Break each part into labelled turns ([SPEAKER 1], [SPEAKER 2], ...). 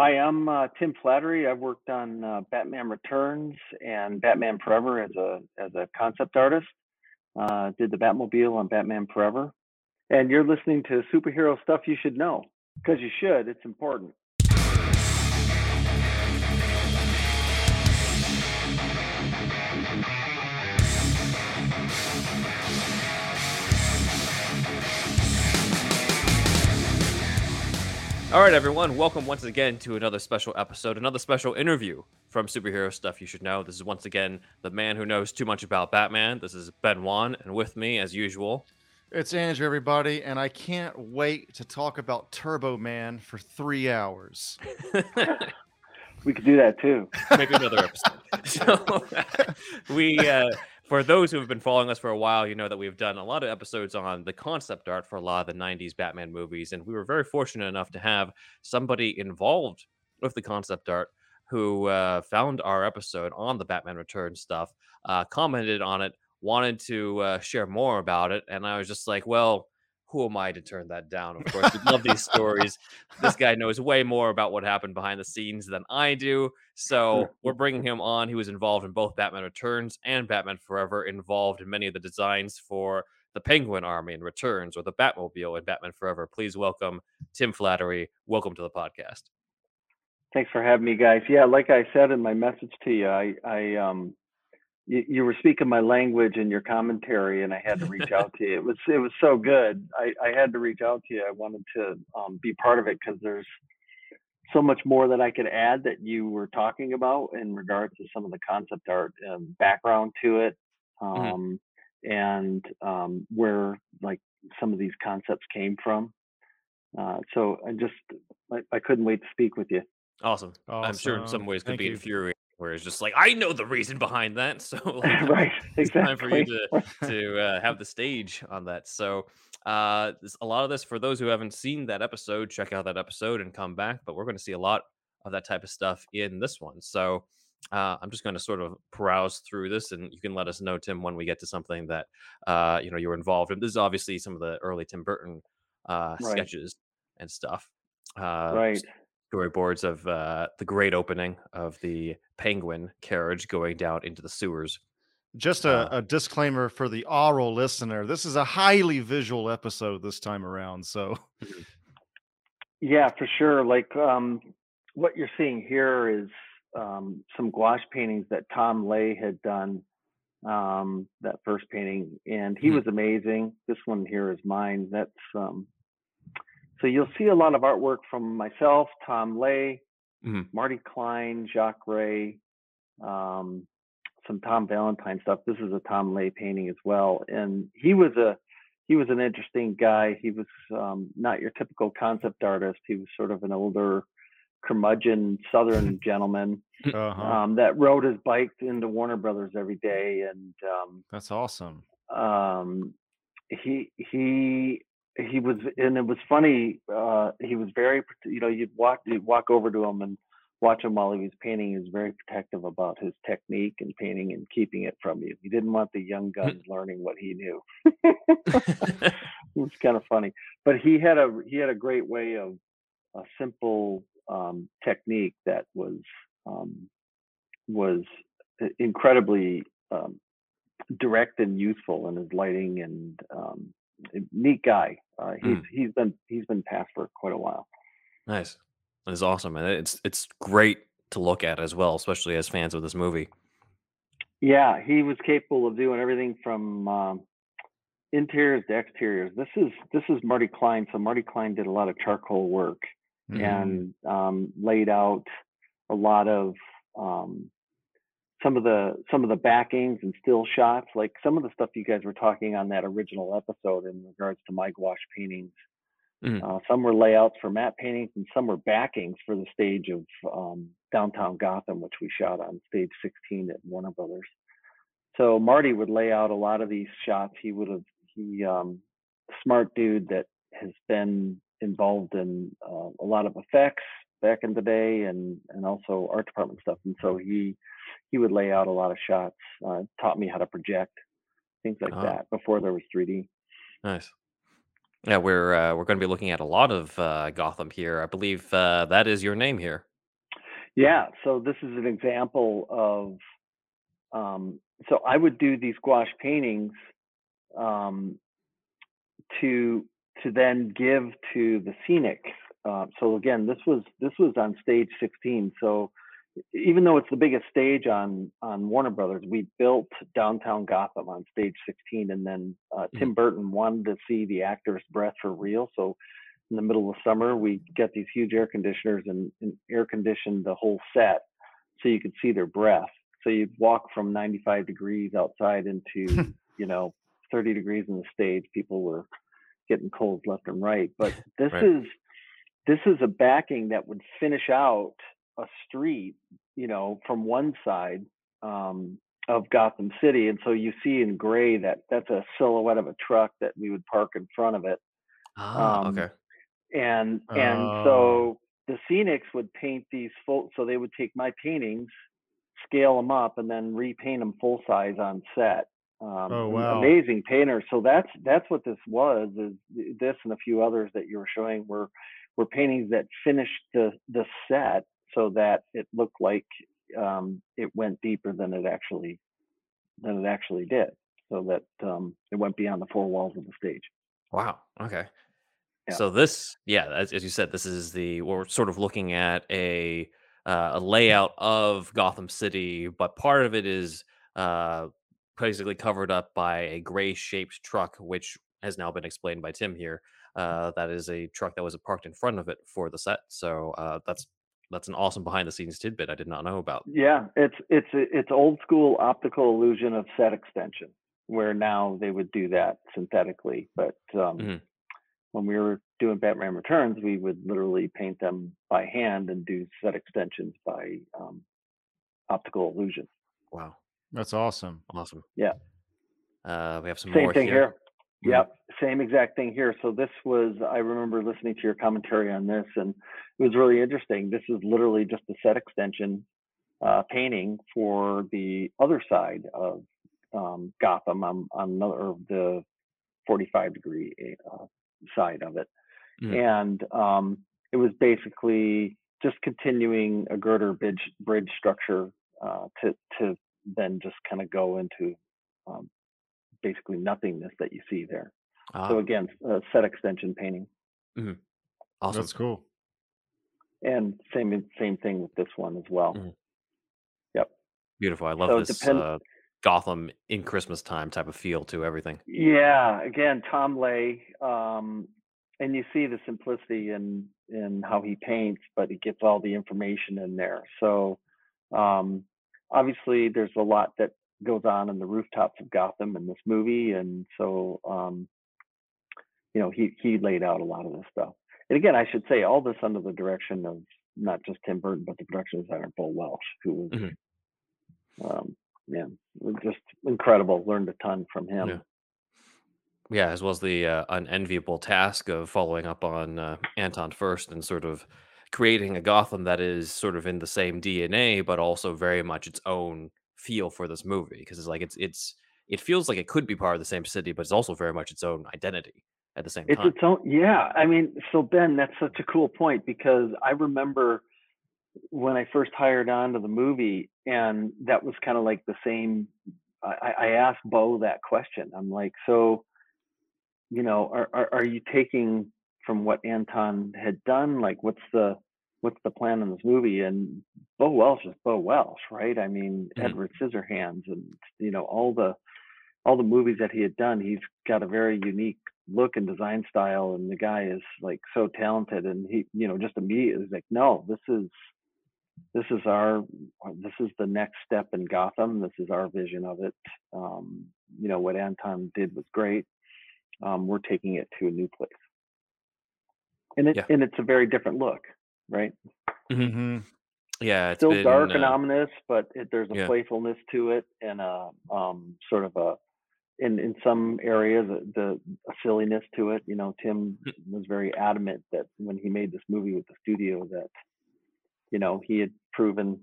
[SPEAKER 1] Hi, I'm uh, Tim Flattery. I've worked on uh, Batman Returns and Batman Forever as a as a concept artist. Uh, did the Batmobile on Batman Forever, and you're listening to superhero stuff you should know because you should. It's important.
[SPEAKER 2] All right, everyone. Welcome once again to another special episode, another special interview from Superhero Stuff You Should Know. This is once again the man who knows too much about Batman. This is Ben Wan, and with me, as usual,
[SPEAKER 3] It's Andrew, everybody, and I can't wait to talk about Turbo Man for three hours.
[SPEAKER 1] We could do that too.
[SPEAKER 2] maybe another episode. so, we, uh, for those who have been following us for a while, you know that we've done a lot of episodes on the concept art for a lot of the 90s Batman movies, and we were very fortunate enough to have somebody involved with the concept art who uh, found our episode on the Batman Return stuff, uh, commented on it, wanted to uh, share more about it, and I was just like, well, who am I to turn that down? Of course, we love these stories. This guy knows way more about what happened behind the scenes than I do. So we're bringing him on. He was involved in both Batman Returns and Batman Forever, involved in many of the designs for the Penguin Army in Returns or the Batmobile in Batman Forever. Please welcome Tim Flattery. Welcome to the podcast.
[SPEAKER 1] Thanks for having me, guys. Yeah, like I said in my message to you, I, I um, you, you were speaking my language in your commentary, and I had to reach out to you. It was it was so good. I, I had to reach out to you. I wanted to um, be part of it because there's so much more that I could add that you were talking about in regards to some of the concept art um, background to it, um, and um, where like some of these concepts came from. Uh, so I just I, I couldn't wait to speak with you.
[SPEAKER 2] Awesome. I'm sure in some ways could
[SPEAKER 3] Thank
[SPEAKER 2] be
[SPEAKER 3] you.
[SPEAKER 2] infuriating, where it's just like, I know the reason behind that. So like,
[SPEAKER 1] right,
[SPEAKER 2] it's time for you to to uh, have the stage on that. So uh, this, a lot of this for those who haven't seen that episode, check out that episode and come back. But we're going to see a lot of that type of stuff in this one. So uh, I'm just going to sort of browse through this, and you can let us know, Tim, when we get to something that uh, you know you're involved in. This is obviously some of the early Tim Burton uh,
[SPEAKER 1] Right.
[SPEAKER 2] sketches and stuff. Uh,
[SPEAKER 1] Right.
[SPEAKER 2] Storyboards of uh, the great opening of the penguin carriage going down into the sewers.
[SPEAKER 3] Just
[SPEAKER 2] Uh,
[SPEAKER 3] a, a disclaimer for the oral listener this is a highly visual episode this time around. So,
[SPEAKER 1] Yeah, for sure. Like um, what you're seeing here is um, some gouache paintings that Tom Lay had done. Um, that first painting, and he
[SPEAKER 2] Mhm.
[SPEAKER 1] was amazing. This one here is mine. That's um, so you'll see a lot of artwork from myself, Tom Lay,
[SPEAKER 2] Mhm.
[SPEAKER 1] Marty Klein, Jacques Rey, um, some Tom Valentine stuff. This is a Tom Lay painting as well, and he was a he was an interesting guy. He was um, not your typical concept artist. He was sort of an older curmudgeon Southern gentleman
[SPEAKER 3] uh-huh.
[SPEAKER 1] um, that rode his bike into Warner Brothers every day, and um,
[SPEAKER 3] that's awesome.
[SPEAKER 1] um, he he he was and it was funny uh he was very you know you'd walk you'd walk over to him and watch him while he was painting he was very protective about his technique and painting and keeping it from you. He didn't want the young guns learning what he knew. It was kind of funny. But he had a he had a great way of a simple um technique that was um was incredibly um direct and useful in his lighting and um, neat guy. Uh, he's
[SPEAKER 2] Mm.
[SPEAKER 1] he's been he's been passed for quite a while.
[SPEAKER 2] nice. That is awesome, and it's it's great to look at as well, especially as fans of this movie.
[SPEAKER 1] Yeah, he was capable of doing everything from um, interiors to exteriors. This is this is Marty Klein. So Marty Klein did a lot of charcoal work
[SPEAKER 3] Mhm.
[SPEAKER 1] and um, laid out a lot of um, some of the some of the backings and still shots, like some of the stuff you guys were talking on that original episode in regards to my gouache paintings.
[SPEAKER 2] Mhm.
[SPEAKER 1] Uh, some were layouts for matte paintings, and some were backings for the stage of um, downtown Gotham, which we shot on stage 16 at Warner Brothers. So Marty would lay out a lot of these shots. He would have he um, smart dude that has been involved in uh, a lot of effects back in the day, and and also art department stuff. And so he he would lay out a lot of shots. Uh, taught me how to project things like
[SPEAKER 2] Oh.
[SPEAKER 1] that before there was 3D.
[SPEAKER 2] Nice. Yeah, we're uh, we're going to be looking at a lot of uh, Gotham here. I believe uh, that is your name here.
[SPEAKER 1] Yeah, so this is an example of um, so I would do these gouache paintings um, to to then give to the scenic. Uh, so again, this was this was on stage 16. So even though it's the biggest stage on on Warner Brothers, we built downtown Gotham on stage 16, and then uh, Tim Burton wanted to see the actor's breath for real. So in the middle of summer, we get these huge air conditioners and, and air conditioned the whole set so you could see their breath. So you'd walk from 95 degrees outside into you know 30 degrees in the stage. People were getting colds left and right, but this
[SPEAKER 2] Right.
[SPEAKER 1] is this is a backing that would finish out a street, you know, from one side um, of Gotham City, and so you see in gray that that's a silhouette of a truck that we would park in front of it,
[SPEAKER 2] Ah,
[SPEAKER 1] Um,
[SPEAKER 2] okay.
[SPEAKER 1] and and
[SPEAKER 3] Oh.
[SPEAKER 1] so the scenics would paint these full, so they would take my paintings, scale them up, and then repaint them full size on set. Um,
[SPEAKER 3] Oh, wow.
[SPEAKER 1] Amazing painters. So that's that's what this was. Is this and a few others that you were showing were were paintings that finished the the set so that it looked like um, it went deeper than it actually than it actually did. So that um, it went beyond the four walls of the stage.
[SPEAKER 2] Wow. Okay.
[SPEAKER 1] Yeah.
[SPEAKER 2] So this, yeah, as, as you said, this is the we're sort of looking at a uh, a layout of Gotham City, but part of it is uh, basically covered up by a gray shaped truck, which has now been explained by Tim here. Uh, that is a truck that was parked in front of it for the set. So uh, that's that's an awesome behind the scenes tidbit I did not know about.
[SPEAKER 1] Yeah, it's it's it's old school optical illusion of set extension, where now they would do that synthetically. But um,
[SPEAKER 2] Mhm.
[SPEAKER 1] when we were doing Batman Returns, we would literally paint them by hand and do set extensions by um, optical illusion.
[SPEAKER 2] Wow,
[SPEAKER 3] That's awesome.
[SPEAKER 2] awesome.
[SPEAKER 1] Yeah.
[SPEAKER 2] Uh, we have some
[SPEAKER 1] Same
[SPEAKER 2] more
[SPEAKER 1] thing here.
[SPEAKER 2] Mhm.
[SPEAKER 1] Yep, same exact thing here. So this was I remember listening to your commentary on this, and it was really interesting. This is literally just a set extension uh, painting for the other side of um, Gotham on, on another of the 45 degree uh, side of it,
[SPEAKER 2] Mhm.
[SPEAKER 1] and um, it was basically just continuing a girder bridge bridge structure uh, to to then just kind of go into um, basically nothingness that you see there.
[SPEAKER 2] Ah,
[SPEAKER 1] So again, uh, set extension painting,
[SPEAKER 2] awesome.
[SPEAKER 3] That's cool.
[SPEAKER 1] and same same thing with this one as well.
[SPEAKER 2] Mhm.
[SPEAKER 1] Yep.
[SPEAKER 2] Beautiful. I love
[SPEAKER 1] So it
[SPEAKER 2] this
[SPEAKER 1] depend-
[SPEAKER 2] uh, Gotham in Christmas time type of feel to everything.
[SPEAKER 1] Yeah. Again, Tom Lay, um, and you see the simplicity in in how he paints, but he gets all the information in there. So um, obviously, there's a lot that goes on in the rooftops of Gotham in this movie, and so um, you know he he laid out a lot of this stuff. And again, I should say all this under the direction of not just Tim Burton, but the production designer Bill Welch, who was
[SPEAKER 2] Mhm.
[SPEAKER 1] um, yeah, just incredible. Learned a ton from him.
[SPEAKER 2] Yeah. Yeah, as well as the uh, unenviable task of following up on uh, Anton Furst and sort of creating a Gotham that is sort of in the same DNA, but also very much its own feel for this movie. Because it's like it's it's it feels like it could be part of the same city, but it's also very much its own identity at the same
[SPEAKER 1] It's
[SPEAKER 2] time.
[SPEAKER 1] its own, yeah. I mean, so Ben, that's such a cool point because I remember when I first hired on to the movie, and that was kind of like the same. I, I asked Bo that question. I'm like, so, you know, are, are are you taking from what Anton had done? Like, what's the what's the plan in this movie? And Bo Welch is Bo Welch, right? I mean,
[SPEAKER 2] Mhm.
[SPEAKER 1] Edward Scissorhands, and you know all the all the movies that he had done. He's got a very unique look and design style and the guy is like so talented and he you know just immediately was like no this is this is our this is the next step in gotham this is our vision of it um you know what anton did was great um we're taking it to a new place and it
[SPEAKER 2] Yeah.
[SPEAKER 1] and it's a very different look right
[SPEAKER 3] Mm-hmm.
[SPEAKER 2] yeah, it's
[SPEAKER 1] still
[SPEAKER 2] been,
[SPEAKER 1] dark
[SPEAKER 2] uh,
[SPEAKER 1] and ominous but it, there's a
[SPEAKER 2] yeah.
[SPEAKER 1] playfulness to it and a um sort of a in in some areas the, the a silliness to it you know tim
[SPEAKER 2] Mm.
[SPEAKER 1] was very adamant that when he made this movie with the studio that you know he had proven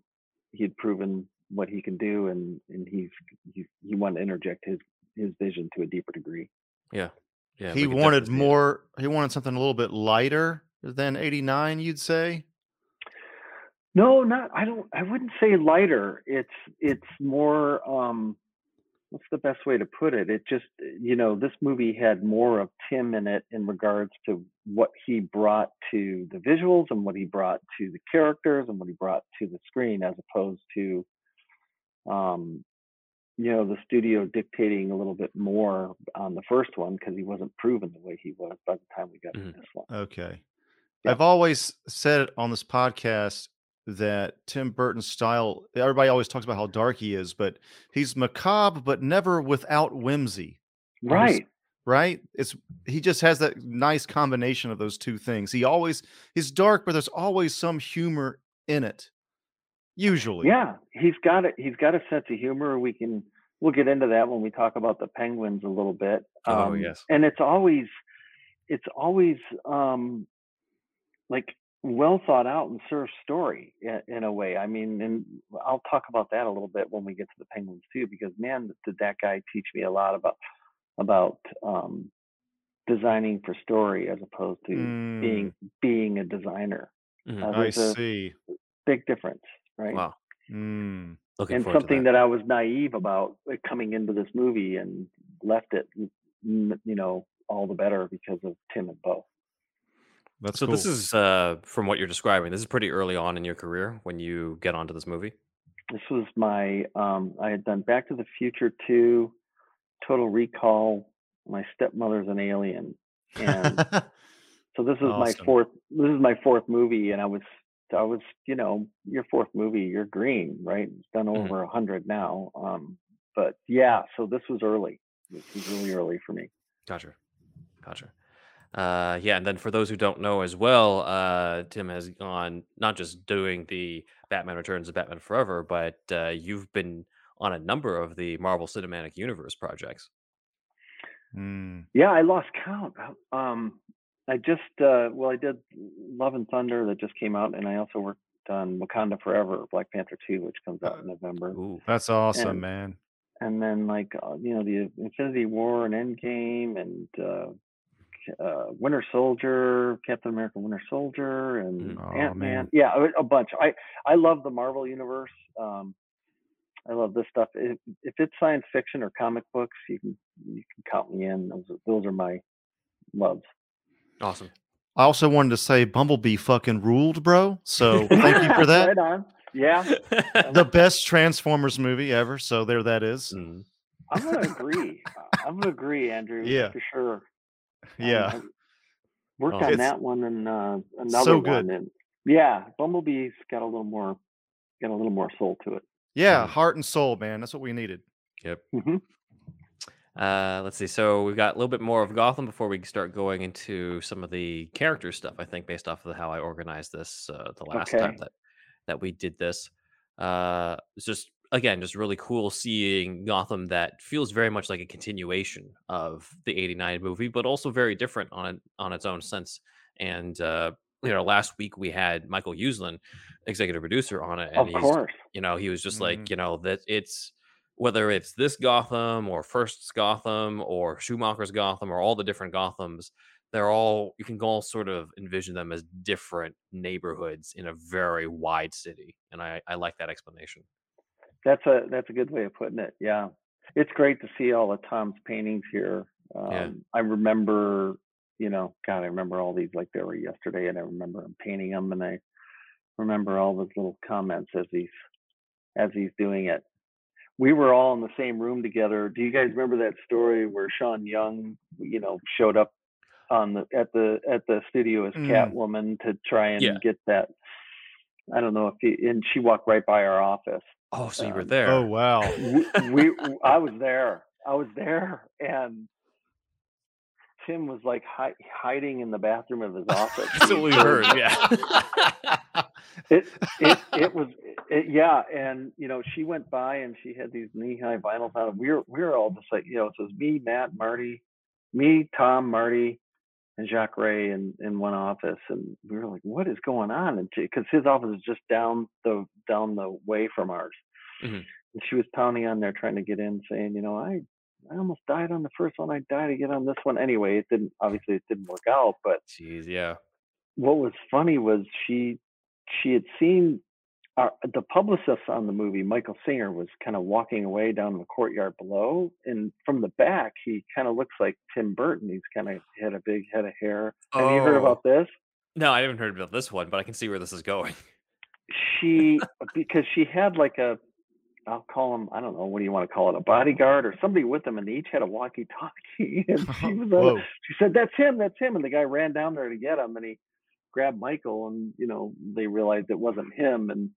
[SPEAKER 1] he had proven what he can do and and he's he, he wanted to interject his his vision to a deeper degree
[SPEAKER 2] yeah, yeah.
[SPEAKER 3] he wanted
[SPEAKER 2] definitely see it.
[SPEAKER 3] more. He wanted something a little bit lighter than '89. You'd say.
[SPEAKER 1] No, not. I don't. I wouldn't say lighter. It's it's more. Um, what's the best way to put it? It just you know this movie had more of Tim in it in regards to what he brought to the visuals and what he brought to the characters and what he brought to the screen, as opposed to, um, you know, the studio dictating a little bit more on the first one because he wasn't proven the way he was by the time we got to
[SPEAKER 2] Mhm.
[SPEAKER 1] this one.
[SPEAKER 3] Okay.
[SPEAKER 1] Yeah.
[SPEAKER 3] I've always said on this podcast that Tim Burton's style, everybody always talks about how dark he is, but he's macabre, but never without whimsy,
[SPEAKER 1] Right.
[SPEAKER 3] right? It's he just has that nice combination of those two things. He always he's dark, but there's always some humor in it. Usually.
[SPEAKER 1] Yeah, he's got it. He's got a sense of humor. We can we'll get into that when we talk about the penguins a little bit.
[SPEAKER 2] Oh,
[SPEAKER 1] Um,
[SPEAKER 2] yes.
[SPEAKER 1] and it's always it's always um, like well thought out and served story in, in a way. I mean, and I'll talk about that a little bit when we get to the penguins too, because man, did that guy teach me a lot about about um, designing for story as opposed to
[SPEAKER 3] Mm,
[SPEAKER 1] being being a designer.
[SPEAKER 2] Mhm.
[SPEAKER 1] Uh,
[SPEAKER 3] I see.
[SPEAKER 1] big difference, right?
[SPEAKER 2] Wow.
[SPEAKER 3] Mm,
[SPEAKER 2] Looking
[SPEAKER 1] and something
[SPEAKER 2] to
[SPEAKER 1] that. I was naive about coming into this movie and left it, you know, all the better because of Tim and Bo.
[SPEAKER 3] That's
[SPEAKER 2] So
[SPEAKER 3] cool.
[SPEAKER 2] this is uh, from what you're describing. This is pretty early on in your career when you get onto this movie.
[SPEAKER 1] This was my, um, I had done Back to the Future 2, Total Recall, My Stepmother's an Alien. And so this is my fourth, this is my fourth movie. And I was, I was, you know, your fourth movie, you're green, right? It's done
[SPEAKER 2] Mhm.
[SPEAKER 1] over a hundred now. Um, but yeah, so this was early. This was really early for me.
[SPEAKER 2] Gotcha. Gotcha. Uh, yeah, and then for those who don't know as well, uh, Tim has gone not just doing the Batman Returns and Batman Forever, but uh, you've been on a number of the Marvel Cinematic Universe projects.
[SPEAKER 3] Mm,
[SPEAKER 1] Yeah, I lost count. Uh, Um, I just uh, well, I did Love and Thunder that just came out, and I also worked on Wakanda Forever, Black Panther Two, which comes out in November,
[SPEAKER 2] Ooh,
[SPEAKER 3] that's awesome,
[SPEAKER 1] And-
[SPEAKER 3] man.
[SPEAKER 1] and then like uh, you know the Infinity War and Endgame and uh, Winter Soldier, Captain America, Winter Soldier, and
[SPEAKER 2] Mhm.
[SPEAKER 3] Aw,
[SPEAKER 1] Ant Man.
[SPEAKER 3] man.
[SPEAKER 1] Yeah, a, a bunch. I I love the Marvel universe. Um, I love this stuff. If, if it's science fiction or comic books, you can you can count me in. Those are, those are my loves.
[SPEAKER 2] awesome.
[SPEAKER 3] I also wanted to say Bumblebee fucking ruled, bro. So thank you for that.
[SPEAKER 1] right on. Yeah,
[SPEAKER 3] The best Transformers movie ever. So there that is.
[SPEAKER 2] Mm.
[SPEAKER 1] I'm gonna agree. I'm gonna agree, Andrew.
[SPEAKER 3] Yeah.
[SPEAKER 1] for sure. Um,
[SPEAKER 3] Yeah.
[SPEAKER 1] I worked
[SPEAKER 2] Oh.
[SPEAKER 1] on that one and uh, another
[SPEAKER 3] so
[SPEAKER 1] one,
[SPEAKER 3] good.
[SPEAKER 1] and yeah, Bumblebee's got a little more, got a little more soul to it.
[SPEAKER 3] Yeah,
[SPEAKER 2] Mhm.
[SPEAKER 3] heart and soul, man. That's what we needed.
[SPEAKER 2] Yep.
[SPEAKER 1] hmm
[SPEAKER 2] Uh, let's see. So we've got a little bit more of Gotham before we start going into some of the character stuff. I think based off of how I organized this uh, the last time that that we did this. Uh, it's just again just really cool seeing Gotham that feels very much like a continuation of the '89 movie, but also very different on on its own sense. And uh, you know, last week we had Michael Uslan, executive producer, on it, and
[SPEAKER 1] Of
[SPEAKER 2] he's
[SPEAKER 1] course.
[SPEAKER 2] you know he was just like
[SPEAKER 3] Mhm.
[SPEAKER 2] you know that it's whether it's this gotham or Furst's gotham or schumacher's gotham or all the different gothams they're all you can all sort of envision them as different neighborhoods in a very wide city and i i like that explanation
[SPEAKER 1] That's a that's a good way of putting it. Yeah, it's great to see all of Tom's paintings here. Um,
[SPEAKER 2] Yeah.
[SPEAKER 1] I remember, you know, God, I remember all these like they were yesterday, and I remember him painting them, and I remember all those little comments as he's as he's doing it. We were all in the same room together. Do you guys remember that story where Sean Young, you know, showed up on the at the at the studio as
[SPEAKER 3] Mm.
[SPEAKER 1] Catwoman to try and
[SPEAKER 2] Yeah.
[SPEAKER 1] get that? I don't know if he and she walked right by our office
[SPEAKER 2] oh so you were
[SPEAKER 1] Um,
[SPEAKER 2] there
[SPEAKER 3] Oh wow.
[SPEAKER 1] we, we I was there. I was there, and Tim was like hi- hiding in the bathroom of his office.
[SPEAKER 2] that's what we heard yeah
[SPEAKER 1] It it it was it, yeah, and you know she went by and she had these knee high vinyls on. and We were we were all just like you know it was me, Matt, Marty, me, Tom, Marty, and Jacques Rey in in one office, and we were like, what is going on? And because his office is just down the down the way from ours,
[SPEAKER 2] Mhm.
[SPEAKER 1] and she was pounding on there trying to get in, saying, you know, I I almost died on the first one. I died to get on this one. Anyway, it didn't obviously it didn't work out, but
[SPEAKER 2] jeez yeah
[SPEAKER 1] what was funny was she she had seen our, the publicist on the movie, Michael Singer, was kind of walking away down the courtyard below, and from the back, he kind of looks like Tim Burton. He's kind of had a big head of hair. Have you heard
[SPEAKER 2] Oh.
[SPEAKER 1] about this?
[SPEAKER 2] No, I haven't heard about this one, but I can see where this is going.
[SPEAKER 1] She because she had like a, I'll call him, I don't know, what do you want to call it, a bodyguard or somebody with them, and they each had a walkie-talkie, and she was
[SPEAKER 3] Whoa.
[SPEAKER 1] on, she said, "That's him, that's him," and the guy ran down there to get him, and he grabbed Michael, and you know they realized it wasn't him, and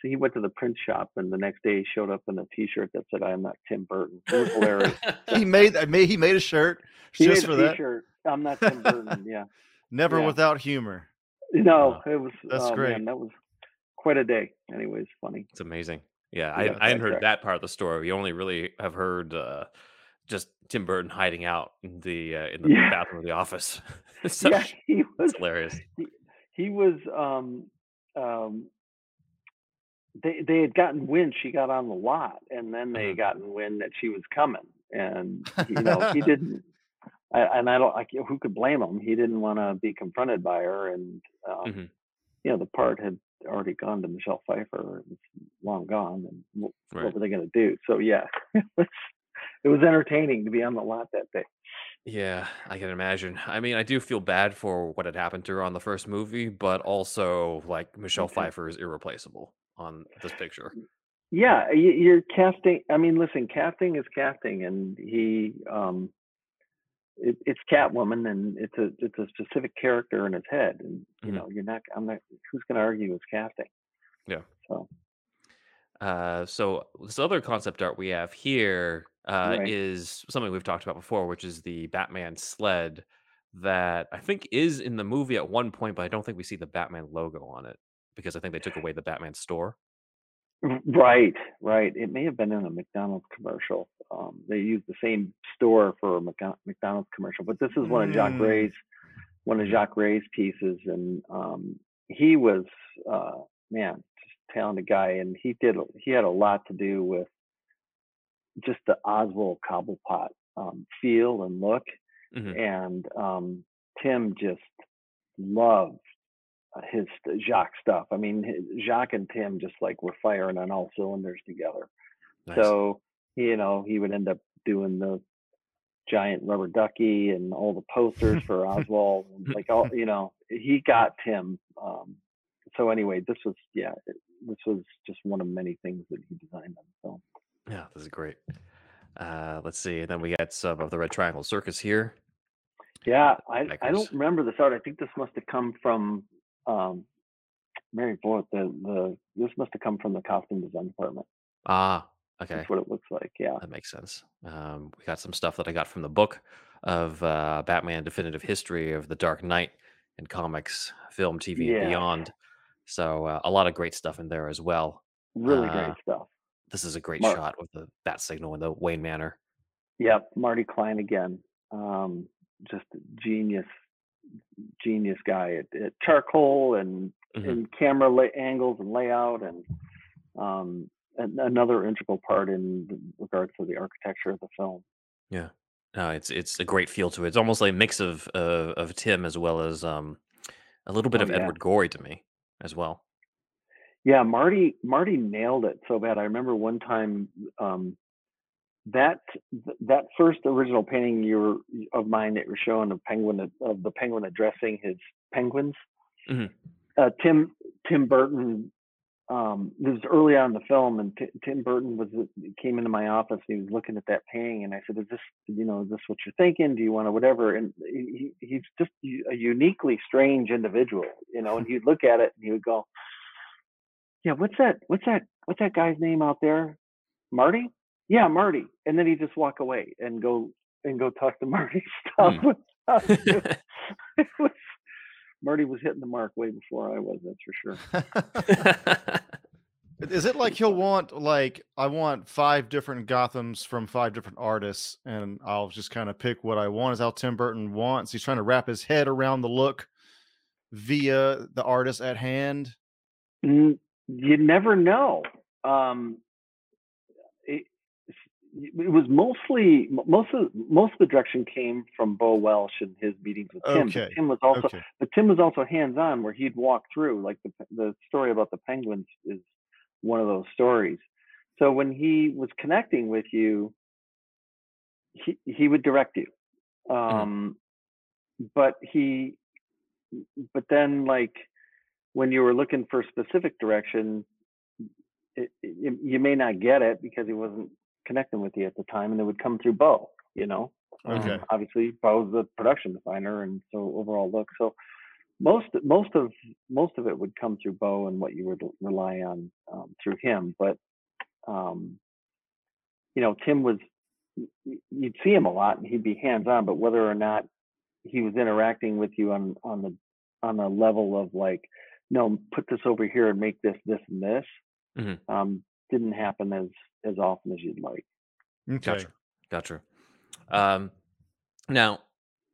[SPEAKER 1] so he went to the print shop, and the next day he showed up in a T-shirt that said, "I'm not Tim Burton." It was hilarious.
[SPEAKER 3] he made that. Made he made a shirt
[SPEAKER 1] he
[SPEAKER 3] just
[SPEAKER 1] made
[SPEAKER 3] for
[SPEAKER 1] a
[SPEAKER 3] that.
[SPEAKER 1] T-shirt. I'm not Tim Burton. Yeah.
[SPEAKER 3] Never
[SPEAKER 1] yeah.
[SPEAKER 3] without humor.
[SPEAKER 1] No,
[SPEAKER 2] Wow.
[SPEAKER 1] it was.
[SPEAKER 3] That's
[SPEAKER 1] oh,
[SPEAKER 3] great.
[SPEAKER 1] Man, that was quite a day. Anyways, funny.
[SPEAKER 2] It's amazing. Yeah, I, I hadn't heard that part of the story. We only really have heard uh, just Tim Burton hiding out in the uh, in the
[SPEAKER 1] Yeah.
[SPEAKER 2] bathroom of the office. so
[SPEAKER 1] yeah, he was.
[SPEAKER 2] hilarious.
[SPEAKER 1] He was. Um, um, they they had gotten wind she got on the lot, and then they
[SPEAKER 2] Mhm.
[SPEAKER 1] gotten wind that she was coming, and you know he didn't. I, and I don't. I, can't- who could blame him? He didn't want to be confronted by her, and um,
[SPEAKER 2] Mhm.
[SPEAKER 1] you know the part had already gone to Michelle Pfeiffer. It was long gone, and what,
[SPEAKER 2] Right.
[SPEAKER 1] what were they going to do? So yeah, it was, it was entertaining to be on the lot that day.
[SPEAKER 2] Yeah, I can imagine. I mean, I do feel bad for what had happened to her on the first movie, but also like Michelle
[SPEAKER 1] too.
[SPEAKER 2] Pfeiffer is irreplaceable on this picture.
[SPEAKER 1] Yeah, you're casting. I mean, listen, casting is casting, and he, um, it, it's Catwoman, and it's a it's a specific character in his head, and you
[SPEAKER 2] Mhm.
[SPEAKER 1] know, you're not. I'm not. Who's going to argue it's casting?
[SPEAKER 2] Yeah.
[SPEAKER 1] So
[SPEAKER 2] Uh, so this other concept art we have here uh,
[SPEAKER 1] Right.
[SPEAKER 2] is something we've talked about before, which is the Batman sled that I think is in the movie at one point, but I don't think we see the Batman logo on it because I think they took away the Batman store.
[SPEAKER 1] R- right, right. It may have been in a McDonald's commercial. Um, they used the same store for a McDonald's commercial, but this is one of Jacques
[SPEAKER 3] Mm.
[SPEAKER 1] Ray's one of Jacques Rey's pieces, and um, he was uh, man, just a talented guy, and he did he had a lot to do with just the Oswald Cobblepot um, feel and look,
[SPEAKER 2] Mhm.
[SPEAKER 1] and um, Tim just loved his Jacques stuff. I mean, Jacques and Tim just like were firing on all cylinders together.
[SPEAKER 2] Nice.
[SPEAKER 1] So you know, he would end up doing the giant rubber ducky and all the posters for Oswald, like all you know, he got Tim. Um, so anyway, this was yeah, it, this was just one of many things that he designed on the film.
[SPEAKER 2] yeah, this is great. Uh, let's see. And then we got some of the Red Triangle Circus here.
[SPEAKER 1] Yeah, I I don't remember this art. I think this must have come from um, Mary Boyd. The the this must have come from the costume design department.
[SPEAKER 2] Ah, okay.
[SPEAKER 1] That's what it looks like. Yeah.
[SPEAKER 2] That makes sense. Um, we got some stuff that I got from the book of uh, Batman Definitive History of the Dark Knight in comics, film, TV,
[SPEAKER 1] Yeah.
[SPEAKER 2] and beyond. So uh, a lot of great stuff in there as well.
[SPEAKER 1] Really
[SPEAKER 2] Uh,
[SPEAKER 1] great stuff.
[SPEAKER 2] This is a great shot with the bat signal in the Wayne Manor.
[SPEAKER 1] Yep, Marty Klein again. Um, just genius, genius guy at, at charcoal and
[SPEAKER 2] Mhm.
[SPEAKER 1] and camera lay- angles and layout and um, an- another integral part in regards to the architecture of the film.
[SPEAKER 2] Yeah, no, it's it's a great feel to it. It's almost like a mix of of, of Tim as well as um, a little bit
[SPEAKER 1] Oh,
[SPEAKER 2] of
[SPEAKER 1] yeah.
[SPEAKER 2] Edward Gorey to me as well.
[SPEAKER 1] Yeah, Marty Marty nailed it so bad. I remember one time um, that that first original painting you were of mine that you're showing of penguin of the penguin addressing his penguins.
[SPEAKER 2] Mhm.
[SPEAKER 1] Uh, Tim Tim Burton. Um, this was early on in the film, and Ti- Tim Burton was came into my office. And he was looking at that painting, and I said, "Is this you know is this what you're thinking? Do you want to whatever?" And he- he's just a uniquely strange individual, you know. And he'd look at it and he would go, yeah, what's that? What's that? What's that guy's name out there? Marty? Yeah, Marty. And then he just walk away and go and go talk to Marty stuff.
[SPEAKER 2] Hmm.
[SPEAKER 1] It was- Marty was hitting the mark way before I was. That's for sure.
[SPEAKER 3] Is it like he'll want like I want five different Gothams from five different artists, and I'll just kind of pick what I want? Is how Tim Burton wants. He's trying to wrap his head around the look via the artist at hand.
[SPEAKER 1] You never know. Um, it, was mostly most of most of the direction came from Bo Welch and his meetings with Tim.
[SPEAKER 3] Okay,
[SPEAKER 1] But Tim was also
[SPEAKER 3] Okay.
[SPEAKER 1] but Tim was also hands on where he'd walk through like the the story about the penguins is one of those stories. So when he was connecting with you, he he would direct you. Um but he but then like when you were looking for specific direction it, it, you may not get it because he wasn't connecting with you at the time and it would come through Bo, you know.
[SPEAKER 3] Okay.
[SPEAKER 1] Um, obviously Bo's the production designer and so overall look. So most most of most of it would come through Bo and what you would rely on um, through him. But um, you know, Tim was you'd see him a lot and he'd be hands on, but whether or not he was interacting with you on on the on a level of like, no, put this over here and make this this and this,
[SPEAKER 2] Mhm.
[SPEAKER 1] um, didn't happen as as often as you'd like.
[SPEAKER 3] Okay.
[SPEAKER 2] Gotcha. Gotcha. Um, now,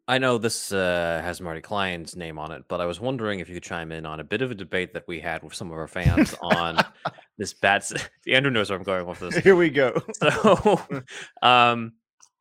[SPEAKER 2] I know this uh, has Marty Klein's name on it, but I was wondering if you could chime in on a bit of a debate that we had with some of our fans on this bats. Andrew knows where I'm going with this.
[SPEAKER 3] Here we go.
[SPEAKER 2] So, um,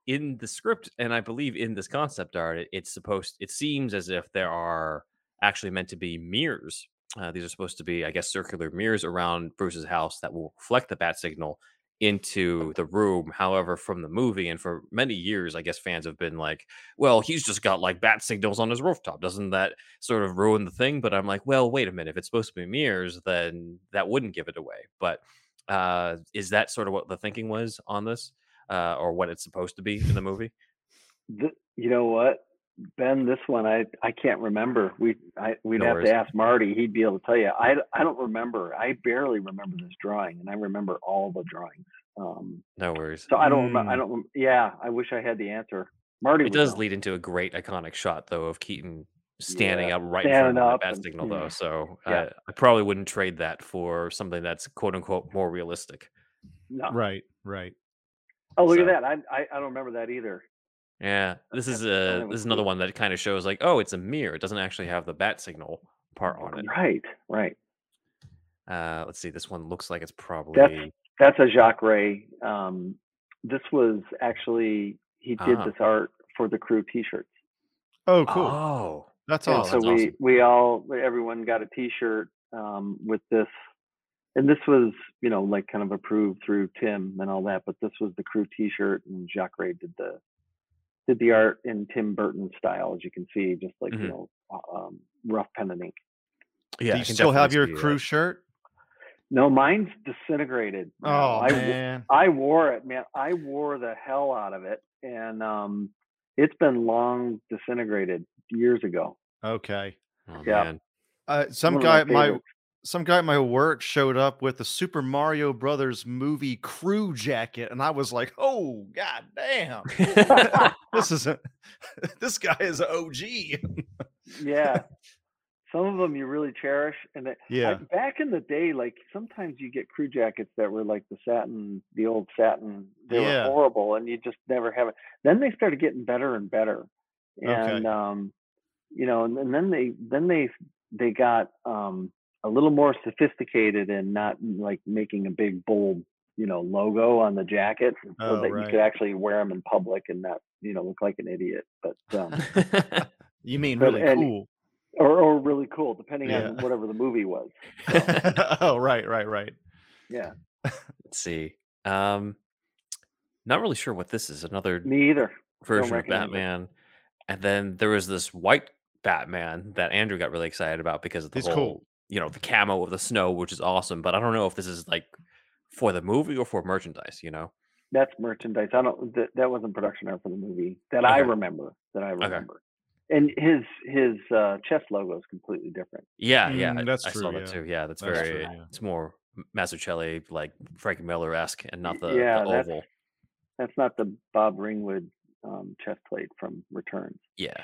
[SPEAKER 2] in the script, and I believe in this concept art, it, it's supposed. It seems as if there are actually meant to be mirrors. Uh, these are supposed to be, I guess, circular mirrors around Bruce's house that will reflect the bat signal into the room. However, from the movie, and for many years, I guess fans have been like, "Well, he's just got like bat signals on his rooftop. Doesn't that sort of ruin the thing?" But I'm like, "Well, wait a minute. If it's supposed to be mirrors, then that wouldn't give it away." But uh, is that sort of what the thinking was on this, uh, or what it's supposed to be in the movie?
[SPEAKER 1] Th- you know what, Ben? This one I I can't remember. We I we'd
[SPEAKER 2] No
[SPEAKER 1] have
[SPEAKER 2] worries.
[SPEAKER 1] to ask Marty. He'd be able to tell you. I I don't remember. I barely remember this drawing, and I remember all the drawings. Um,
[SPEAKER 2] No worries.
[SPEAKER 1] so I don't. remem- I
[SPEAKER 3] Mm.
[SPEAKER 1] don't. Yeah, I wish I had the answer. Marty
[SPEAKER 2] It does
[SPEAKER 1] know.
[SPEAKER 2] lead into a great iconic shot though of Keaton standing
[SPEAKER 1] Yeah,
[SPEAKER 2] up right in front of
[SPEAKER 1] up
[SPEAKER 2] the bat
[SPEAKER 1] and-
[SPEAKER 2] signal
[SPEAKER 1] yeah.
[SPEAKER 2] though. So
[SPEAKER 1] Yeah.
[SPEAKER 2] uh, I probably wouldn't trade that for something that's quote unquote more realistic.
[SPEAKER 1] No.
[SPEAKER 3] Right. Right.
[SPEAKER 1] Oh, look
[SPEAKER 2] So-
[SPEAKER 1] at that. I, I I don't remember that either.
[SPEAKER 2] Yeah, this is a
[SPEAKER 1] one
[SPEAKER 2] this is another one that kind of shows like, oh, it's a mirror. It doesn't actually have the bat signal part on it.
[SPEAKER 1] Right. Right.
[SPEAKER 2] Uh, let's see. This one looks like it's probably
[SPEAKER 1] That's a Jacques Rey. Um, this was actually he did
[SPEAKER 2] Ah.
[SPEAKER 1] this art for the crew T-shirts.
[SPEAKER 3] Oh, cool.
[SPEAKER 2] Oh,
[SPEAKER 3] That's
[SPEAKER 1] And
[SPEAKER 3] awesome.
[SPEAKER 1] so
[SPEAKER 2] that's
[SPEAKER 1] we
[SPEAKER 2] awesome.
[SPEAKER 1] we all everyone got a T-shirt um, with this, and this was you know like kind of approved through Tim and all that. But this was the crew T-shirt, and Jacques Rey did the did the art in Tim Burton style, as you can see, just like
[SPEAKER 2] Mhm.
[SPEAKER 1] you know um, rough pen and ink.
[SPEAKER 2] yeah.
[SPEAKER 3] Do you still have your crew
[SPEAKER 2] that.
[SPEAKER 3] shirt?
[SPEAKER 1] No, mine's disintegrated. now.
[SPEAKER 3] Oh
[SPEAKER 1] I, w-
[SPEAKER 3] man.
[SPEAKER 1] I wore it, man. I wore the hell out of it, and um, it's been long disintegrated years ago.
[SPEAKER 3] Okay.
[SPEAKER 2] Oh,
[SPEAKER 1] Yeah.
[SPEAKER 2] man.
[SPEAKER 3] Uh, some
[SPEAKER 1] One
[SPEAKER 3] guy
[SPEAKER 1] my
[SPEAKER 3] my
[SPEAKER 1] favorites.
[SPEAKER 3] Some guy at my work showed up with the Super Mario Brothers movie crew jacket, and I was like, "Oh god damn, this is a this guy is an OG."
[SPEAKER 1] yeah, some of them you really cherish, and
[SPEAKER 3] Yeah.
[SPEAKER 1] Back in the day, like sometimes you get crew jackets that were like the satin, the old satin. They
[SPEAKER 3] Yeah.
[SPEAKER 1] were horrible, and you just never have it. Then they started getting better and better,
[SPEAKER 3] Okay.
[SPEAKER 1] and um, you know, and, and then they then they they got um a little more sophisticated and not like making a big bold you know logo on the jacket so
[SPEAKER 3] Oh,
[SPEAKER 1] that you could actually wear them in public and not you know look like an idiot but um
[SPEAKER 3] You mean
[SPEAKER 1] But-
[SPEAKER 3] really
[SPEAKER 1] and-
[SPEAKER 3] cool?
[SPEAKER 1] or, or really cool depending
[SPEAKER 3] Yeah.
[SPEAKER 1] on whatever the movie was
[SPEAKER 3] oh, right, right, right.
[SPEAKER 1] yeah
[SPEAKER 2] Let's see. Um, not really sure what this is. Another
[SPEAKER 1] me either
[SPEAKER 2] version of
[SPEAKER 1] recognize it.
[SPEAKER 2] Batman. And then there was this white Batman that Andrew got really excited about because of the
[SPEAKER 3] He's
[SPEAKER 2] whole,
[SPEAKER 3] cool.
[SPEAKER 2] You know, the camo of the snow, which is awesome. But I don't know if this is like for the movie or for merchandise. You know?
[SPEAKER 1] that's merchandise i don't that, that wasn't production art for the movie that i remember that i remember Okay. and his his uh chest logo is completely different
[SPEAKER 2] Yeah, yeah.
[SPEAKER 3] Mm,
[SPEAKER 2] I,
[SPEAKER 3] that's
[SPEAKER 2] I saw
[SPEAKER 3] true,
[SPEAKER 2] that
[SPEAKER 3] yeah.
[SPEAKER 2] too. Yeah, that's,
[SPEAKER 3] That's
[SPEAKER 2] very.
[SPEAKER 3] true, yeah.
[SPEAKER 2] It's more Mazzucchelli, like Frank Miller esque, and not the,
[SPEAKER 1] yeah
[SPEAKER 2] the
[SPEAKER 1] that's
[SPEAKER 2] oval.
[SPEAKER 1] that's not the bob ringwood um chest plate from returns
[SPEAKER 2] Yeah.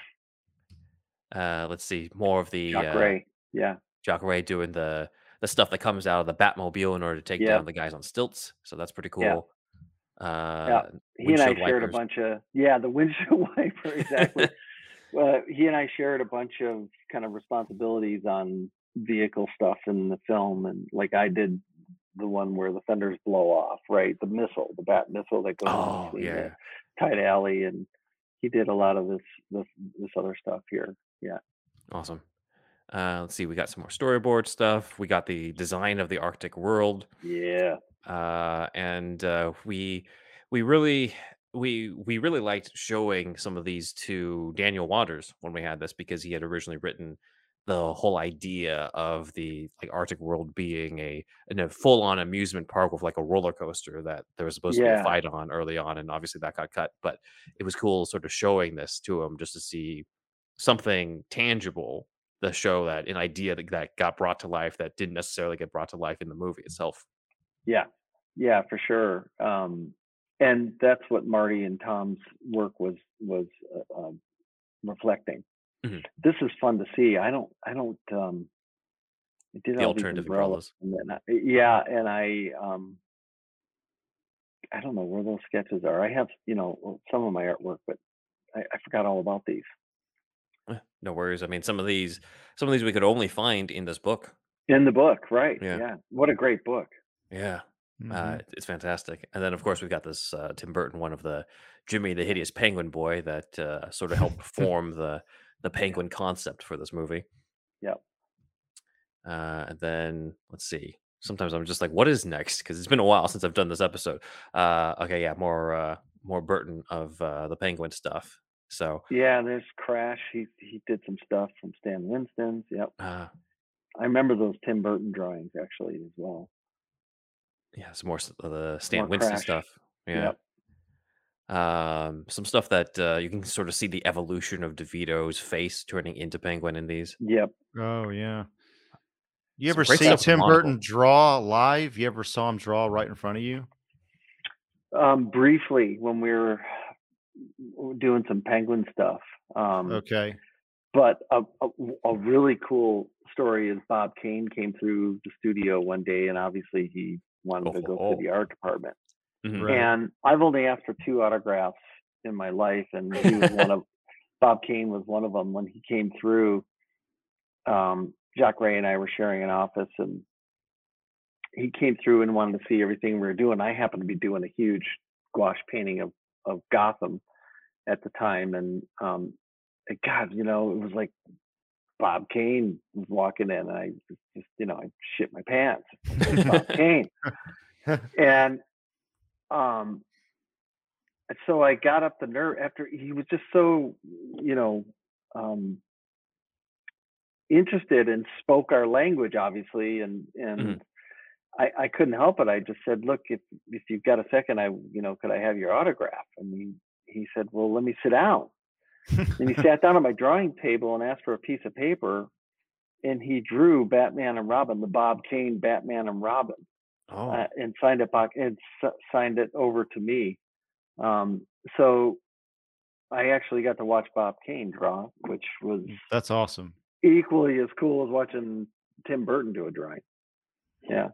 [SPEAKER 2] Uh, let's see more of the
[SPEAKER 1] Jacques
[SPEAKER 2] uh,
[SPEAKER 1] Ray. yeah
[SPEAKER 2] Jacques Rey doing the the stuff that comes out of the Batmobile in order to take
[SPEAKER 1] Yeah.
[SPEAKER 2] down the guys on stilts. So that's pretty
[SPEAKER 1] Yeah.
[SPEAKER 2] cool. Uh,
[SPEAKER 1] he and I
[SPEAKER 2] windshield
[SPEAKER 1] shared a bunch of yeah the windshield wiper exactly. uh, he and I shared a bunch of kind of responsibilities on vehicle stuff in the film, and like I did the one where the fenders blow off, right? The missile, the bat missile that goes
[SPEAKER 2] Oh yeah,
[SPEAKER 1] tight alley, and he did a lot of this this this other stuff here. Yeah,
[SPEAKER 2] awesome. Uh, let's see, we got some more storyboard stuff. We got the design of the Arctic world.
[SPEAKER 1] yeah,
[SPEAKER 2] uh, and uh, we we really we we really liked showing some of these to Daniel Waters when we had this because he had originally written the whole idea of the like Arctic world being a in a full on amusement park with like a roller coaster that there was supposed to be a fight on early on, and obviously that got cut. But it was cool sort of showing this to him just to see something tangible, the show that an idea that, that got brought to life that didn't necessarily get brought to life in the movie itself.
[SPEAKER 1] yeah, yeah, for sure. Um, and that's what Marty and Tom's work was was uh, um, reflecting.
[SPEAKER 2] Mhm.
[SPEAKER 1] This is fun to see. I don't, I don't. Um, I did
[SPEAKER 2] The
[SPEAKER 1] all these
[SPEAKER 2] alternative
[SPEAKER 1] umbrellas, and then I, yeah, and I, um, I don't know where those sketches are. I have, you know, some of my artwork, but I, I forgot all about these.
[SPEAKER 2] No worries. I mean, some of these, some of these we could only find in this book.
[SPEAKER 1] In the book, right?
[SPEAKER 2] Yeah.
[SPEAKER 1] Yeah. What a great book.
[SPEAKER 2] Yeah,
[SPEAKER 3] Mhm.
[SPEAKER 2] uh, it's fantastic. And then, of course, we've got this uh, Tim Burton one of the Jimmy the Hideous Penguin Boy that uh, sort of helped form the the penguin concept for this movie.
[SPEAKER 1] Yep.
[SPEAKER 2] Uh, and then let's see. Sometimes I'm just like, what is next? Because it's been a while since I've done this episode. Uh, okay, yeah, more uh, more Burton of uh, the penguin stuff. So
[SPEAKER 1] Yeah, there's Crash. He he did some stuff from Stan Winston's. Yep.
[SPEAKER 2] uh,
[SPEAKER 1] I remember those Tim Burton drawings actually as well.
[SPEAKER 2] yeah, some more s- of the Stan
[SPEAKER 1] More
[SPEAKER 2] Winston
[SPEAKER 1] Crash.
[SPEAKER 2] stuff. Yeah.
[SPEAKER 1] Yep.
[SPEAKER 2] Um, some stuff that uh, you can sort of see the evolution of DeVito's face turning into Penguin in these.
[SPEAKER 1] Yep.
[SPEAKER 3] Oh yeah. You
[SPEAKER 2] Some
[SPEAKER 3] ever see
[SPEAKER 2] stuff from
[SPEAKER 3] Tim
[SPEAKER 2] Monocle.
[SPEAKER 3] Burton draw live? You ever saw him draw right in front of you?
[SPEAKER 1] Um, briefly when we were doing some penguin stuff. Um,
[SPEAKER 3] Okay.
[SPEAKER 1] but a, a, a really cool story is Bob Kane came through the studio one day, and obviously he wanted to go
[SPEAKER 2] Oh.
[SPEAKER 1] to the art department.
[SPEAKER 2] Mhm.
[SPEAKER 3] Right.
[SPEAKER 1] And I've only asked for two autographs in my life, and he was one of Bob Kane was one of them. When he came through, um, Jacques Rey and I were sharing an office, and he came through and wanted to see everything we were doing. I happened to be doing a huge gouache painting of of Gotham at the time, and um, and God, you know, it was like Bob Kane was walking in, and I just, you know, I shit my pants. Bob Kane and um so i got up the nerve after he was just so you know um interested and spoke our language obviously and and
[SPEAKER 2] Mhm.
[SPEAKER 1] I, I couldn't help it. I just said, "Look, if if you've got a second, I you know, could I have your autograph?" And he he said, "Well, let me sit down." and he sat down at my drawing table and asked for a piece of paper, and he drew Batman and Robin, the Bob Kane Batman and Robin
[SPEAKER 2] Oh,
[SPEAKER 1] uh, and signed it back and s- signed it over to me. Um, so I actually got to watch Bob Kane draw, which was
[SPEAKER 3] That's awesome.
[SPEAKER 1] equally as cool as watching Tim Burton do a drawing. Yeah,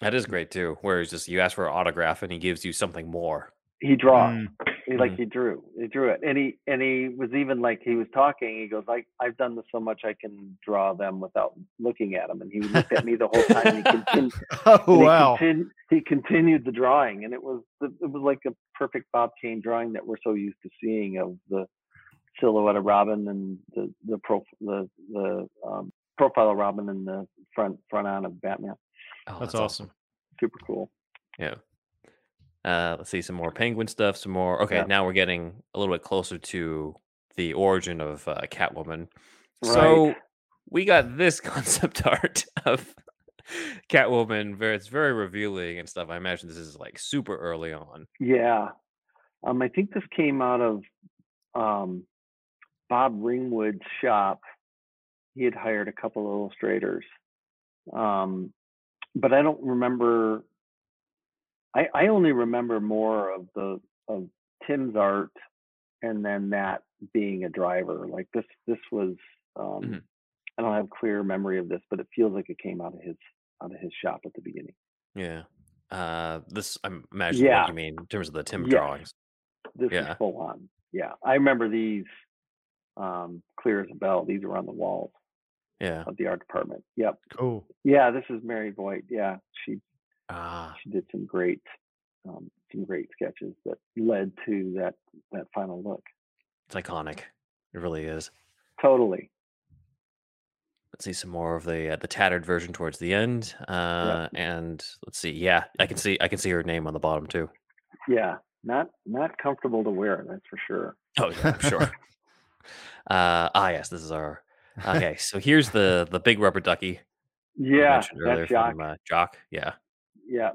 [SPEAKER 2] that is great too. Where it's just you ask for an autograph and he gives you something more.
[SPEAKER 1] he draws.
[SPEAKER 3] Mm.
[SPEAKER 1] He like
[SPEAKER 2] Mhm.
[SPEAKER 1] he drew. He drew it, and he and he was even like he was talking. He goes, "I I've done this so much, I can draw them without looking at them." And he looked at me the whole time. And he continued,
[SPEAKER 3] Oh
[SPEAKER 1] he
[SPEAKER 3] wow.
[SPEAKER 1] continu- he continued the drawing, and it was the- it was like a perfect Bob Kane drawing that we're so used to seeing of the silhouette of Robin and the the pro the the um, profile of Robin and the front front on of Batman.
[SPEAKER 2] Oh,
[SPEAKER 3] That's awesome.
[SPEAKER 1] Super cool.
[SPEAKER 2] Yeah. Uh, let's see some more penguin stuff. Some more. Okay,
[SPEAKER 1] Yeah.
[SPEAKER 2] now we're getting a little bit closer to the origin of uh, Catwoman.
[SPEAKER 1] Right.
[SPEAKER 2] So we got this concept art of Catwoman. Where it's very revealing and stuff. I imagine this is like super early on.
[SPEAKER 1] Yeah, um, I think this came out of um, Bob Ringwood's shop. He had hired a couple of illustrators, um, but I don't remember. I, I only remember more of the of Tim's art, and then that being a driver. Like this, this was. Um,
[SPEAKER 2] Mhm.
[SPEAKER 1] I don't have clear memory of this, but it feels like it came out of his out of his shop at the beginning.
[SPEAKER 2] Yeah. Uh, this I'm imagining
[SPEAKER 1] Yeah.
[SPEAKER 2] what you mean in terms of the Tim
[SPEAKER 1] Yes.
[SPEAKER 2] drawings.
[SPEAKER 1] This
[SPEAKER 2] Yeah.
[SPEAKER 1] is full on. Yeah, I remember these um, clear as a bell. These were on the walls
[SPEAKER 2] Yeah.
[SPEAKER 1] of the art department. Yep.
[SPEAKER 3] Cool.
[SPEAKER 1] Yeah, this is Mary Vogt. Yeah, she
[SPEAKER 2] Ah,
[SPEAKER 1] She did some great um, some great sketches that led to that that final look.
[SPEAKER 2] it's iconic. It really is.
[SPEAKER 1] Totally.
[SPEAKER 2] Let's see some more of the uh, the tattered version towards the end. Uh, and let's see. Yeah, I can see I can see her name on the bottom too.
[SPEAKER 1] Yeah. Not not comfortable to wear, that's for sure.
[SPEAKER 2] Oh yeah, I'm sure. uh, ah, yes, this is our. Okay, so here's the the big rubber ducky
[SPEAKER 1] Yeah, that's Jacques.
[SPEAKER 2] from uh, Jacques. Yeah.
[SPEAKER 1] Yeah.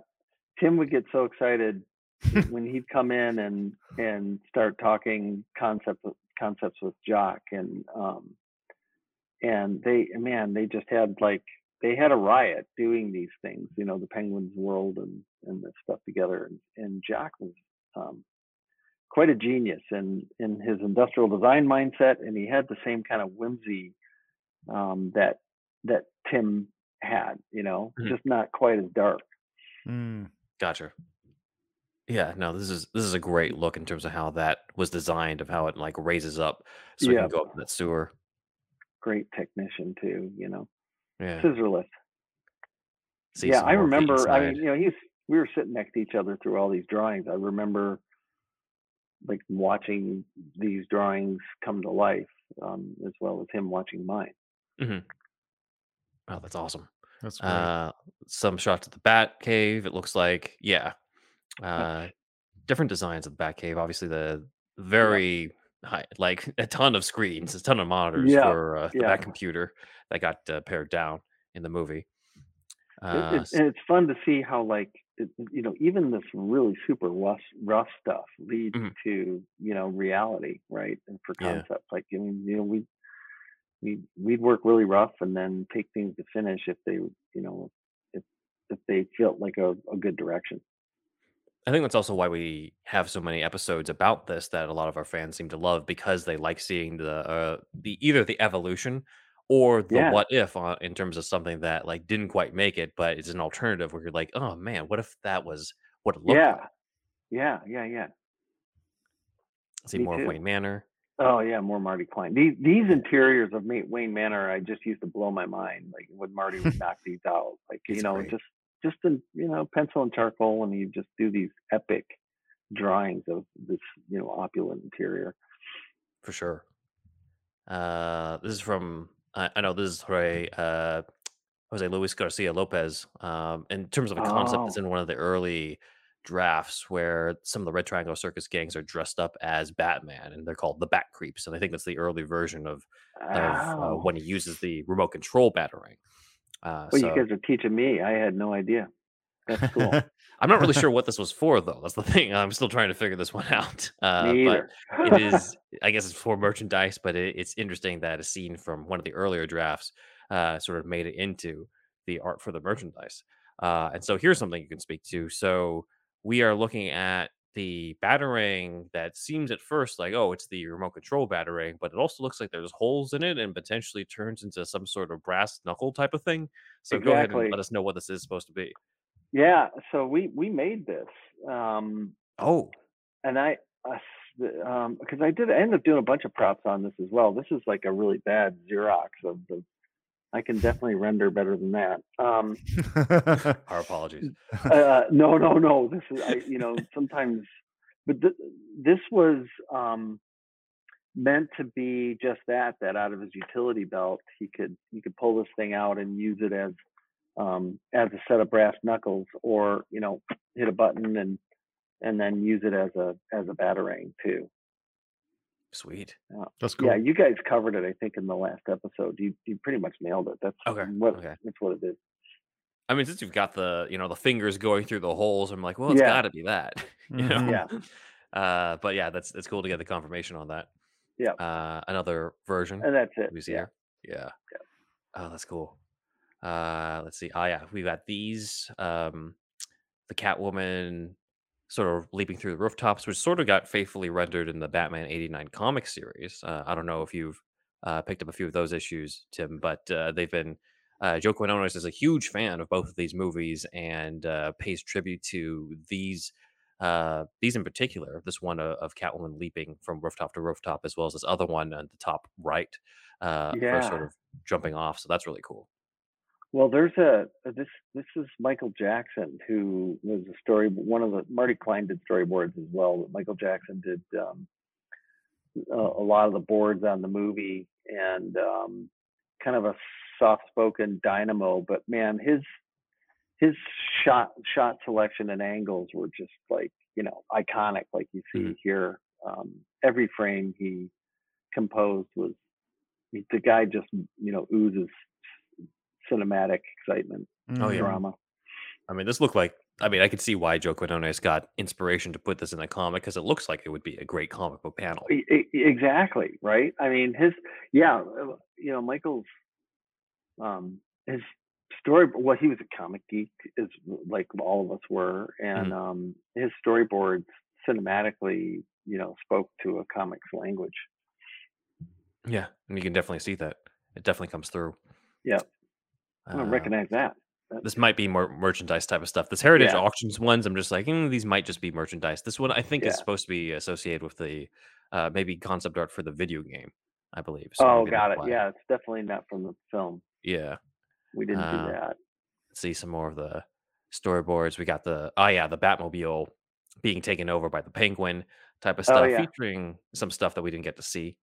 [SPEAKER 1] Tim would get so excited when he'd come in and and start talking concept concepts with Jacques and um and they man they just had like they had a riot doing these things you know the penguins world and and this stuff together and, and Jacques was um quite a genius in in his industrial design mindset and he had the same kind of whimsy um that that Tim had you know
[SPEAKER 2] Mhm.
[SPEAKER 1] just not quite as dark
[SPEAKER 3] Mm.
[SPEAKER 2] Gotcha. Yeah, no, this is this is a great look in terms of how that was designed, of how it like raises up so we
[SPEAKER 1] Yeah.
[SPEAKER 2] can go up in that sewer.
[SPEAKER 1] great technician too, you know.
[SPEAKER 2] Yeah.
[SPEAKER 1] Scissorless.
[SPEAKER 2] See
[SPEAKER 1] yeah, I
[SPEAKER 2] more of the
[SPEAKER 1] remember I mean, you know, he's we were sitting next to each other through all these drawings. I remember like watching these drawings come to life, um, as well as him watching mine.
[SPEAKER 2] Oh, that's awesome.
[SPEAKER 3] That's great.
[SPEAKER 2] Uh, some shots of the Bat Cave. It looks like, yeah, uh, different designs of the Bat Cave. Obviously, the very high, like a ton of screens, a ton of monitors
[SPEAKER 1] Yeah,
[SPEAKER 2] for uh, the
[SPEAKER 1] yeah.
[SPEAKER 2] Bat computer that got uh, pared down in the movie. Uh,
[SPEAKER 1] it-
[SPEAKER 2] s-
[SPEAKER 1] and it's fun to see how like it, you know even this really super rough rough stuff leads
[SPEAKER 2] Mhm.
[SPEAKER 1] to you know reality right and for
[SPEAKER 2] Yeah.
[SPEAKER 1] concepts like I mean you know we we we'd work really rough and then take things to finish if they you know if if they felt like a, a good direction
[SPEAKER 2] I think that's also why we have so many episodes about this that a lot of our fans seem to love because they like seeing the uh, the either the evolution or the
[SPEAKER 1] Yeah.
[SPEAKER 2] what if uh, in terms of something that like didn't quite make it, but it's an alternative where you're like, oh man, what if that was what it looked
[SPEAKER 1] yeah
[SPEAKER 2] like?
[SPEAKER 1] yeah yeah yeah
[SPEAKER 2] See
[SPEAKER 1] me
[SPEAKER 2] more of
[SPEAKER 1] too.
[SPEAKER 2] Wayne Manor.
[SPEAKER 1] Oh yeah more Marty Klein these these interiors of Wayne Manor I just used to blow my mind like when Marty would knock these out like you
[SPEAKER 2] It's
[SPEAKER 1] know
[SPEAKER 2] great.
[SPEAKER 1] just just in you know pencil and charcoal and you just do these epic drawings of this you know opulent interior
[SPEAKER 2] for sure. Uh, this is from I, I know this is Jose, uh, Jose Luis Garcia Lopez. Um, in terms of a concept
[SPEAKER 1] Oh.
[SPEAKER 2] in one of the early drafts where some of the Red Triangle Circus gangs are dressed up as Batman, and they're called the Bat Creeps, and I think that's the early version of of uh,
[SPEAKER 1] oh.
[SPEAKER 2] when he uses the remote control battering. Uh,
[SPEAKER 1] well
[SPEAKER 2] so
[SPEAKER 1] you guys are teaching me I had no idea that's cool
[SPEAKER 2] I'm not really sure what this was for, though. That's the thing. I'm still trying to figure this one out. Uh, but it is i guess it's for merchandise but it, it's interesting that a scene from one of the earlier drafts uh, sort of made it into the art for the merchandise uh, and so here's something you can speak to so we are looking at the battering that seems at first like oh it's the remote control battering but it also looks like there's holes in it and potentially turns into some sort of brass knuckle type of thing so go ahead and let us know what this is supposed to be
[SPEAKER 1] yeah so we we made this um
[SPEAKER 2] oh
[SPEAKER 1] and I, uh, um, because I did, I ended up doing a bunch of props on this as well. This is like a really bad Xerox of the. I can definitely render better than that. Um,
[SPEAKER 2] our apologies
[SPEAKER 1] uh, no, no, no. This is, I, you know, sometimes, but th- this was um, meant to be just that. That out of his utility belt, he could he could pull this thing out and use it as um, as a set of brass knuckles, or you know, hit a button and and then use it as a as a batarang too.
[SPEAKER 2] Sweet
[SPEAKER 3] That's cool.
[SPEAKER 1] Yeah, you guys covered it, I think, in the last episode. You you pretty much nailed it. That's
[SPEAKER 2] Okay,
[SPEAKER 1] what
[SPEAKER 2] okay.
[SPEAKER 1] that's what it is.
[SPEAKER 2] I mean, since you've got the you know the fingers going through the holes, I'm like, well, it's
[SPEAKER 1] Yeah.
[SPEAKER 2] got to be that, you know.
[SPEAKER 3] Mhm.
[SPEAKER 1] Yeah.
[SPEAKER 2] Uh, but yeah, that's it's cool to get the confirmation on that.
[SPEAKER 1] Yeah.
[SPEAKER 2] Uh, another version
[SPEAKER 1] And that's it.
[SPEAKER 2] we see
[SPEAKER 1] Yeah.
[SPEAKER 2] here. Yeah. Oh, that's cool. Uh, let's see. Oh yeah, we've got these. Um, the Catwoman sort of leaping through the rooftops, which sort of got faithfully rendered in the Batman '89 comic series. Uh, I don't know if you've uh, picked up a few of those issues, Tim, but uh, they've been. Uh, Joe Quinones is a huge fan of both of these movies and uh, pays tribute to these uh, these in particular. This one uh, of Catwoman leaping from rooftop to rooftop, as well as this other one at the top right, uh, for sort of jumping off. So that's really cool.
[SPEAKER 1] Well, there's a this this is Michael Jackson who was a story one of the Marty Klein did storyboards as well, but Michael Jackson did um, a, a lot of the boards on the movie and um, kind of a soft-spoken dynamo. But man, his his shot shot selection and angles were just like you know iconic, like you see
[SPEAKER 2] Mhm.
[SPEAKER 1] here. Um, every frame he composed was the guy just you know oozes cinematic excitement,
[SPEAKER 2] Oh, yeah.
[SPEAKER 1] drama.
[SPEAKER 2] I mean, this looked like. I mean, I could see why Joe Quinones got inspiration to put this in a comic because it looks like it would be a great comic book panel.
[SPEAKER 1] Exactly right. I mean, his yeah, you know, Michael's um his story. Well, he was a comic geek, is like all of us were, and um his storyboards cinematically, you know, spoke to a comics language.
[SPEAKER 2] Yeah, and you can definitely see that. It definitely comes through.
[SPEAKER 1] Yeah. I don't
[SPEAKER 2] Uh,
[SPEAKER 1] recognize that.
[SPEAKER 2] this might be more merchandise type of stuff. This Heritage
[SPEAKER 1] Yeah.
[SPEAKER 2] Auctions ones, I'm just like, mm, these might just be merchandise. This one, I think, is supposed to be associated with the uh, maybe concept art for the video game, I believe. So
[SPEAKER 1] Oh, got it.
[SPEAKER 2] why.
[SPEAKER 1] Yeah, it's definitely not from the film.
[SPEAKER 2] Yeah.
[SPEAKER 1] We didn't
[SPEAKER 2] Uh,
[SPEAKER 1] do that.
[SPEAKER 2] See some more of the storyboards. We got the, oh, yeah, the Batmobile being taken over by the Penguin type of
[SPEAKER 1] Oh,
[SPEAKER 2] stuff,
[SPEAKER 1] yeah.
[SPEAKER 2] featuring some stuff that we didn't get to see.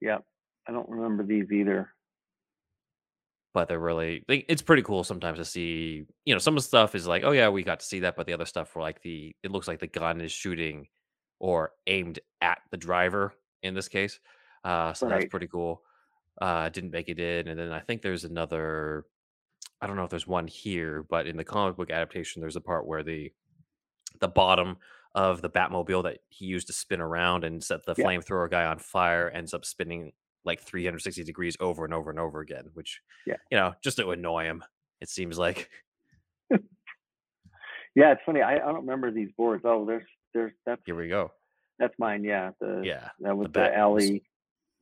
[SPEAKER 1] Yeah, I don't remember these either.
[SPEAKER 2] But they're really they, it's pretty cool sometimes to see you know some of the stuff is like oh yeah we got to see that but the other stuff were like the it looks like the gun is shooting or aimed at the driver in this case uh so that's pretty cool uh didn't make it in and then i think there's another i don't know if there's one here but in the comic book adaptation there's a part where the the bottom of the batmobile that he used to spin around and set the
[SPEAKER 1] Yeah.
[SPEAKER 2] flamethrower guy on fire ends up spinning like 360 degrees over and over and over again which
[SPEAKER 1] Yeah.
[SPEAKER 2] you know just to annoy him it seems like
[SPEAKER 1] Yeah, it's funny. I, I don't remember these boards. Oh, there's there's that's
[SPEAKER 2] here we go
[SPEAKER 1] that's mine. Yeah, the
[SPEAKER 2] yeah
[SPEAKER 1] that was
[SPEAKER 2] the
[SPEAKER 1] the,
[SPEAKER 2] bat missile.
[SPEAKER 1] alley,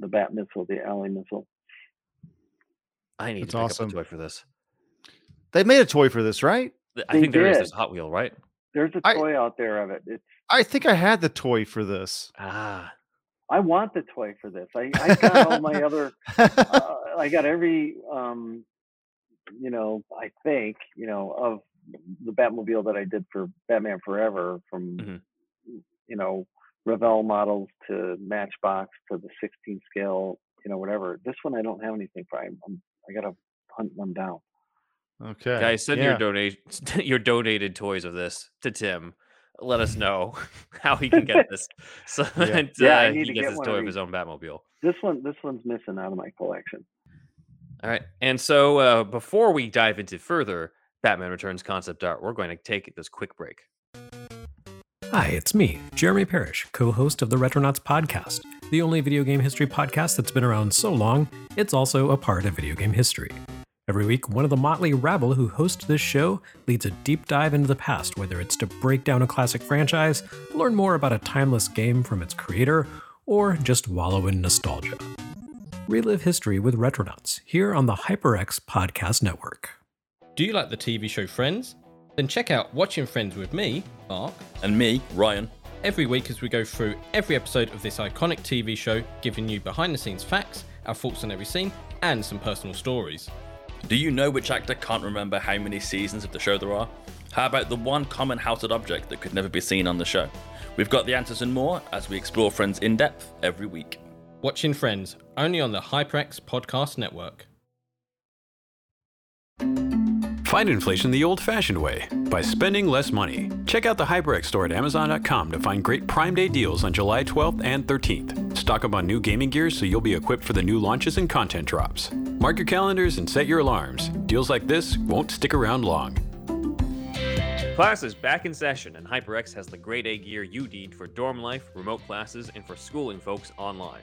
[SPEAKER 1] the bat missile, the alley missile.
[SPEAKER 2] i need
[SPEAKER 3] That's
[SPEAKER 2] to pick
[SPEAKER 3] awesome.
[SPEAKER 2] up a toy for this
[SPEAKER 3] They made a toy for this, right?
[SPEAKER 2] Th- i
[SPEAKER 1] They
[SPEAKER 2] think there is
[SPEAKER 1] did.
[SPEAKER 2] there's a hot wheel right
[SPEAKER 1] There's a toy out there of it. It's
[SPEAKER 3] I think I had the toy for this.
[SPEAKER 2] ah
[SPEAKER 1] I want the toy for this. I I got all my other. Uh, I got every um, you know, I think you know of the Batmobile that I did for Batman Forever, from
[SPEAKER 2] Mhm.
[SPEAKER 1] you know Revell models to Matchbox to the 16 scale, you know, whatever. This one I don't have anything for. I'm, I'm I gotta hunt one down.
[SPEAKER 3] okay.
[SPEAKER 2] guys send
[SPEAKER 3] yeah.
[SPEAKER 2] your donate your donated toys of this to tim let us know how he can get this so
[SPEAKER 3] Yeah.
[SPEAKER 2] that
[SPEAKER 1] Yeah, I
[SPEAKER 2] uh,
[SPEAKER 1] need
[SPEAKER 2] he
[SPEAKER 1] to
[SPEAKER 2] gets
[SPEAKER 1] get
[SPEAKER 2] his toy
[SPEAKER 1] of
[SPEAKER 2] of his own batmobile
[SPEAKER 1] This one this one's missing out of my collection.
[SPEAKER 2] All right. And so uh, before we dive into further Batman Returns concept art, we're going to take this quick break.
[SPEAKER 4] Hi, it's me, Jeremy Parrish, co host of the Retronauts podcast, the only video game history podcast that's been around so long, it's also a part of video game history. Every week, one of the motley rabble who host this show leads a deep dive into the past, whether it's to break down a classic franchise, learn more about a timeless game from its creator, or just wallow in nostalgia. Relive history with Retronauts here on the HyperX Podcast Network.
[SPEAKER 5] Do you like the TV show Friends? Then check out Watching Friends with me, Mark,
[SPEAKER 6] And me, Ryan.
[SPEAKER 5] every week as we go through every episode of this iconic TV show, giving you behind the scenes facts, our thoughts on every scene, and some personal stories.
[SPEAKER 6] Do you know which actor can't remember how many seasons of the show there are? How about the one common household object that could never be seen on the show? We've got the answers and more as we explore Friends in depth every week.
[SPEAKER 5] Watching Friends, only on the HyperX Podcast Network.
[SPEAKER 7] Fight inflation the old fashioned way by spending less money. Check out the HyperX store at Amazon.com to find great Prime Day deals on July 12th and 13th. Stock up on new gaming gear so you'll be equipped for the new launches and content drops. Mark your calendars and set your alarms. Deals like this won't stick around long.
[SPEAKER 2] Class is back in session, and HyperX has the grade A gear you need for dorm life, remote classes, and for schooling folks online.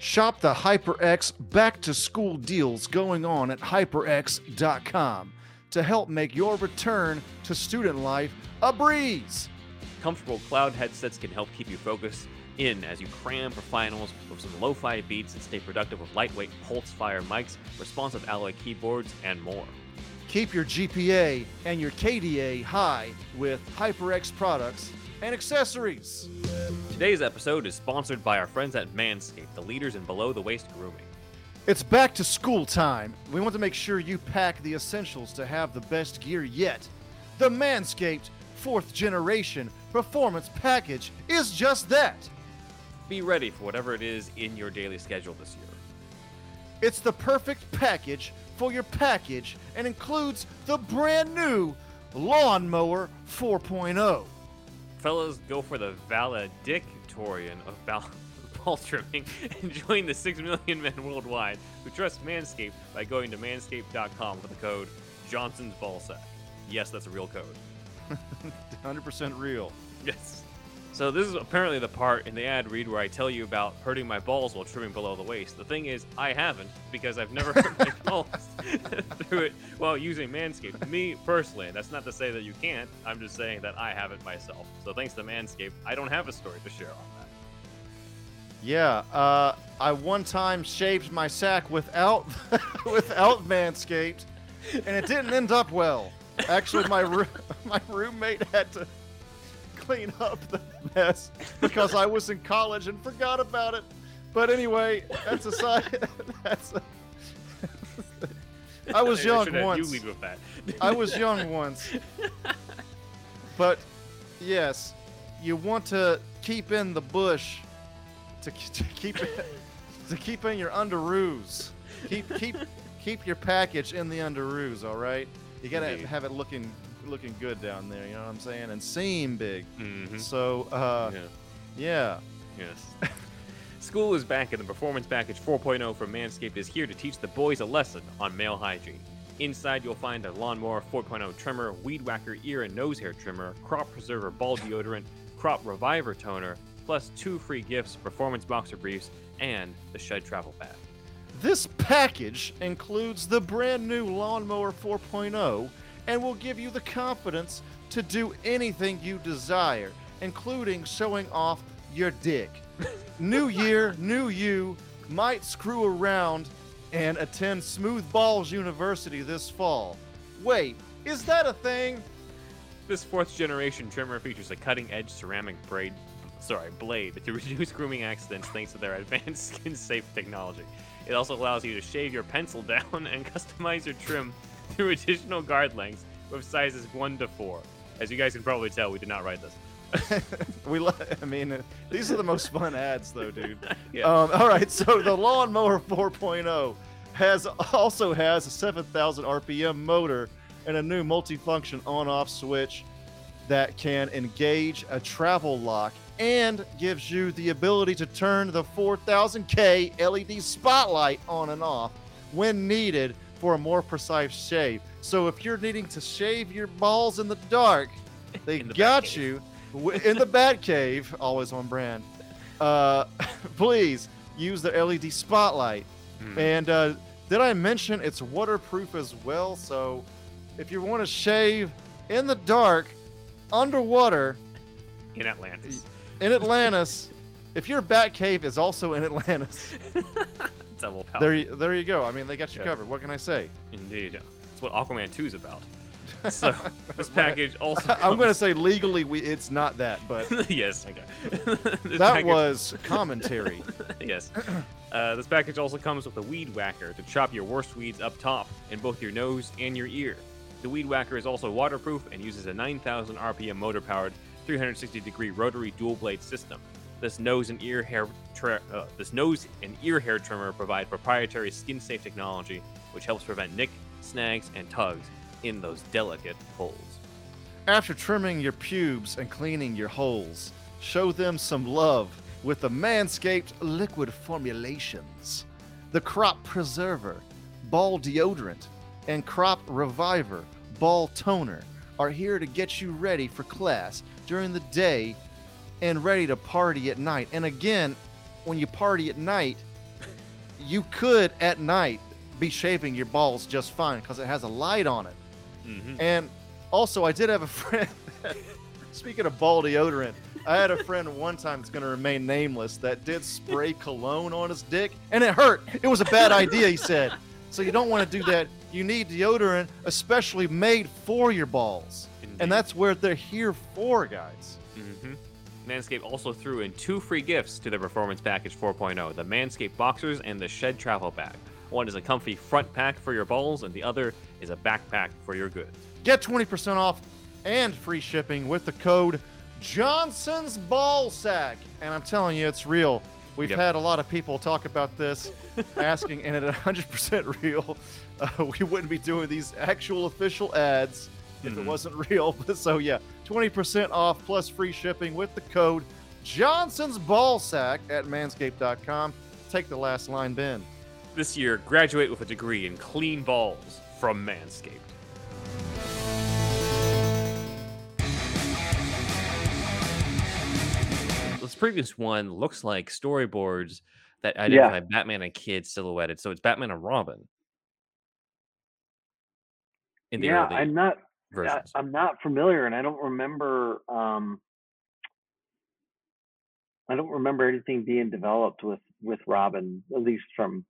[SPEAKER 3] Shop the HyperX back to school deals going on at hyperx.com to help make your return to student life a breeze.
[SPEAKER 2] Comfortable cloud headsets can help keep you focused in as you cram for finals with some lo fi beats and stay productive with lightweight pulse fire mics, responsive alloy keyboards, and more.
[SPEAKER 3] Keep your GPA and your KDA high with HyperX products and accessories.
[SPEAKER 2] Today's episode is sponsored by our friends at Manscaped, the leaders in below the waist grooming.
[SPEAKER 3] It's back to school time. We want to make sure you pack the essentials to have the best gear yet. The Manscaped fourth generation performance package is just that.
[SPEAKER 2] Be ready for whatever it is in your daily schedule this year.
[SPEAKER 3] It's the perfect package for your package and includes the brand new Lawnmower 4.0.
[SPEAKER 2] Fellas, go for the valedictorian of ball, ball trimming and join the 6 million men worldwide who trust Manscaped by going to manscaped.com with the code Johnson's Ballsack. Yes, that's a real code.
[SPEAKER 3] 100% real.
[SPEAKER 2] Yes. So this is apparently the part in the ad read where I tell you about hurting my balls while trimming below the waist. The thing is, I haven't because I've never hurt my balls through it while using Manscaped. Me personally, that's not to say that you can't. I'm just saying that I haven't myself. So thanks to Manscaped, I don't have a story to share on.
[SPEAKER 3] Yeah, uh, I one time shaved my sack without without Manscaped, and it didn't end up well. Actually, my roo- my roommate had to clean up the mess because I was in college and forgot about it. But anyway, that's a side. That's. A, I was young once.
[SPEAKER 2] You lead with that.
[SPEAKER 3] I was young once. But yes, you want to keep in the bush to, to keep it, to keep in your underoos. Keep keep keep your package in the underoos, all right? You got to
[SPEAKER 2] Indeed.
[SPEAKER 3] have it looking looking good down there, you know what I'm saying? And seem big.
[SPEAKER 2] Mhm.
[SPEAKER 3] So, uh
[SPEAKER 2] Yeah.
[SPEAKER 3] yeah.
[SPEAKER 2] Yes. School is back, and the Performance Package 4.0 from Manscaped is here to teach the boys a lesson on male hygiene. Inside, you'll find a Lawnmower 4.0 trimmer, Weed Whacker ear and nose hair trimmer, Crop Preserver ball deodorant, Crop Reviver toner, plus two free gifts Performance Boxer Briefs and the Shed Travel Bag.
[SPEAKER 3] This package includes the brand new Lawnmower 4.0 and will give you the confidence to do anything you desire, including showing off your dick. new year, new you might screw around and attend Smooth Balls University this fall. Wait, is that a thing?
[SPEAKER 2] This fourth generation trimmer features a cutting edge ceramic braid, sorry, blade to reduce grooming accidents thanks to their advanced skin safe technology. It also allows you to shave your pencil down and customize your trim through additional guard lengths with sizes 1 to 4. As you guys can probably tell, we did not write this.
[SPEAKER 3] we, lo- I mean, uh, these are the most fun ads, though, dude.
[SPEAKER 2] Yeah.
[SPEAKER 3] Um, all right, so the lawnmower 4.0 has also has a 7,000 RPM motor and a new multifunction on-off switch that can engage a travel lock and gives you the ability to turn the 4000K LED spotlight on and off when needed for a more precise shave. So if you're needing to shave your balls in the dark, they
[SPEAKER 2] the
[SPEAKER 3] got you in the bat cave, always on brand. Uh, please use the LED spotlight.
[SPEAKER 2] Hmm.
[SPEAKER 3] And uh, did I mention it's waterproof as well? So if you want to shave in the dark, underwater,
[SPEAKER 2] In Atlantis.
[SPEAKER 3] In Atlantis, if your bat cave is also in Atlantis,
[SPEAKER 2] Double power.
[SPEAKER 3] there, you- there you go. I mean, they got you
[SPEAKER 2] Yeah.
[SPEAKER 3] covered. What can I say?
[SPEAKER 2] Indeed. That's what Aquaman 2 is about. So, this package also.
[SPEAKER 3] I'm going to say legally, we, it's not that, but
[SPEAKER 2] yes, okay.
[SPEAKER 3] That
[SPEAKER 2] package-
[SPEAKER 3] was commentary.
[SPEAKER 2] yes. Uh, this package also comes with a weed whacker to chop your worst weeds up top in both your nose and your ear. The weed whacker is also waterproof and uses a 9,000 RPM motor powered 360 degree rotary dual blade system. This nose and ear hair uh, this nose and ear hair trimmer provide proprietary skin safe technology which helps prevent nick, snags, and tugs in those delicate holes.
[SPEAKER 3] After trimming your pubes and cleaning your holes, show them some love with the Manscaped liquid formulations. The Crop Preserver, Ball Deodorant, and Crop Reviver, Ball Toner are here to get you ready for class during the day and ready to party at night. And again, when you party at night, you could at night be shaving your balls just fine because it has a light on it.
[SPEAKER 2] Mm-hmm.
[SPEAKER 3] And also, I did have a friend. speaking of ball deodorant, I had a friend one time that's going to remain nameless that did spray cologne on his dick, and it hurt. It was a bad idea, he said. So you don't want to do that. You need deodorant, especially made for your balls,
[SPEAKER 2] Indeed.
[SPEAKER 3] and that's where they're here for, guys.
[SPEAKER 2] hmm Manscaped also threw in two free gifts to the Performance Package 4.0 the Manscaped Boxers and the Shed Travel Bag. One is a comfy front pack for your balls, and the other is a backpack for your goods.
[SPEAKER 3] Get 20% off and free shipping with the code Johnson's Ballsack. And I'm telling you, it's real. We've
[SPEAKER 2] Yep.
[SPEAKER 3] had a lot of people talk about this, asking, and at 100% real, uh, we wouldn't be doing these actual official ads if it
[SPEAKER 2] Mhm.
[SPEAKER 3] wasn't real. so, yeah, 20% off plus free shipping with the code Johnson's Ball Sack at manscaped.com. Take the last line, Ben.
[SPEAKER 2] This year, graduate with a degree in clean balls from Manscaped. This previous one looks like storyboards that identify Batman and Kid silhouetted, so it's Batman and Robin. In the
[SPEAKER 1] yeah,
[SPEAKER 2] early
[SPEAKER 1] I'm not. I,
[SPEAKER 2] versions.
[SPEAKER 1] I'm not familiar, and I don't remember. Um, I don't remember anything being developed with with Robin, at least from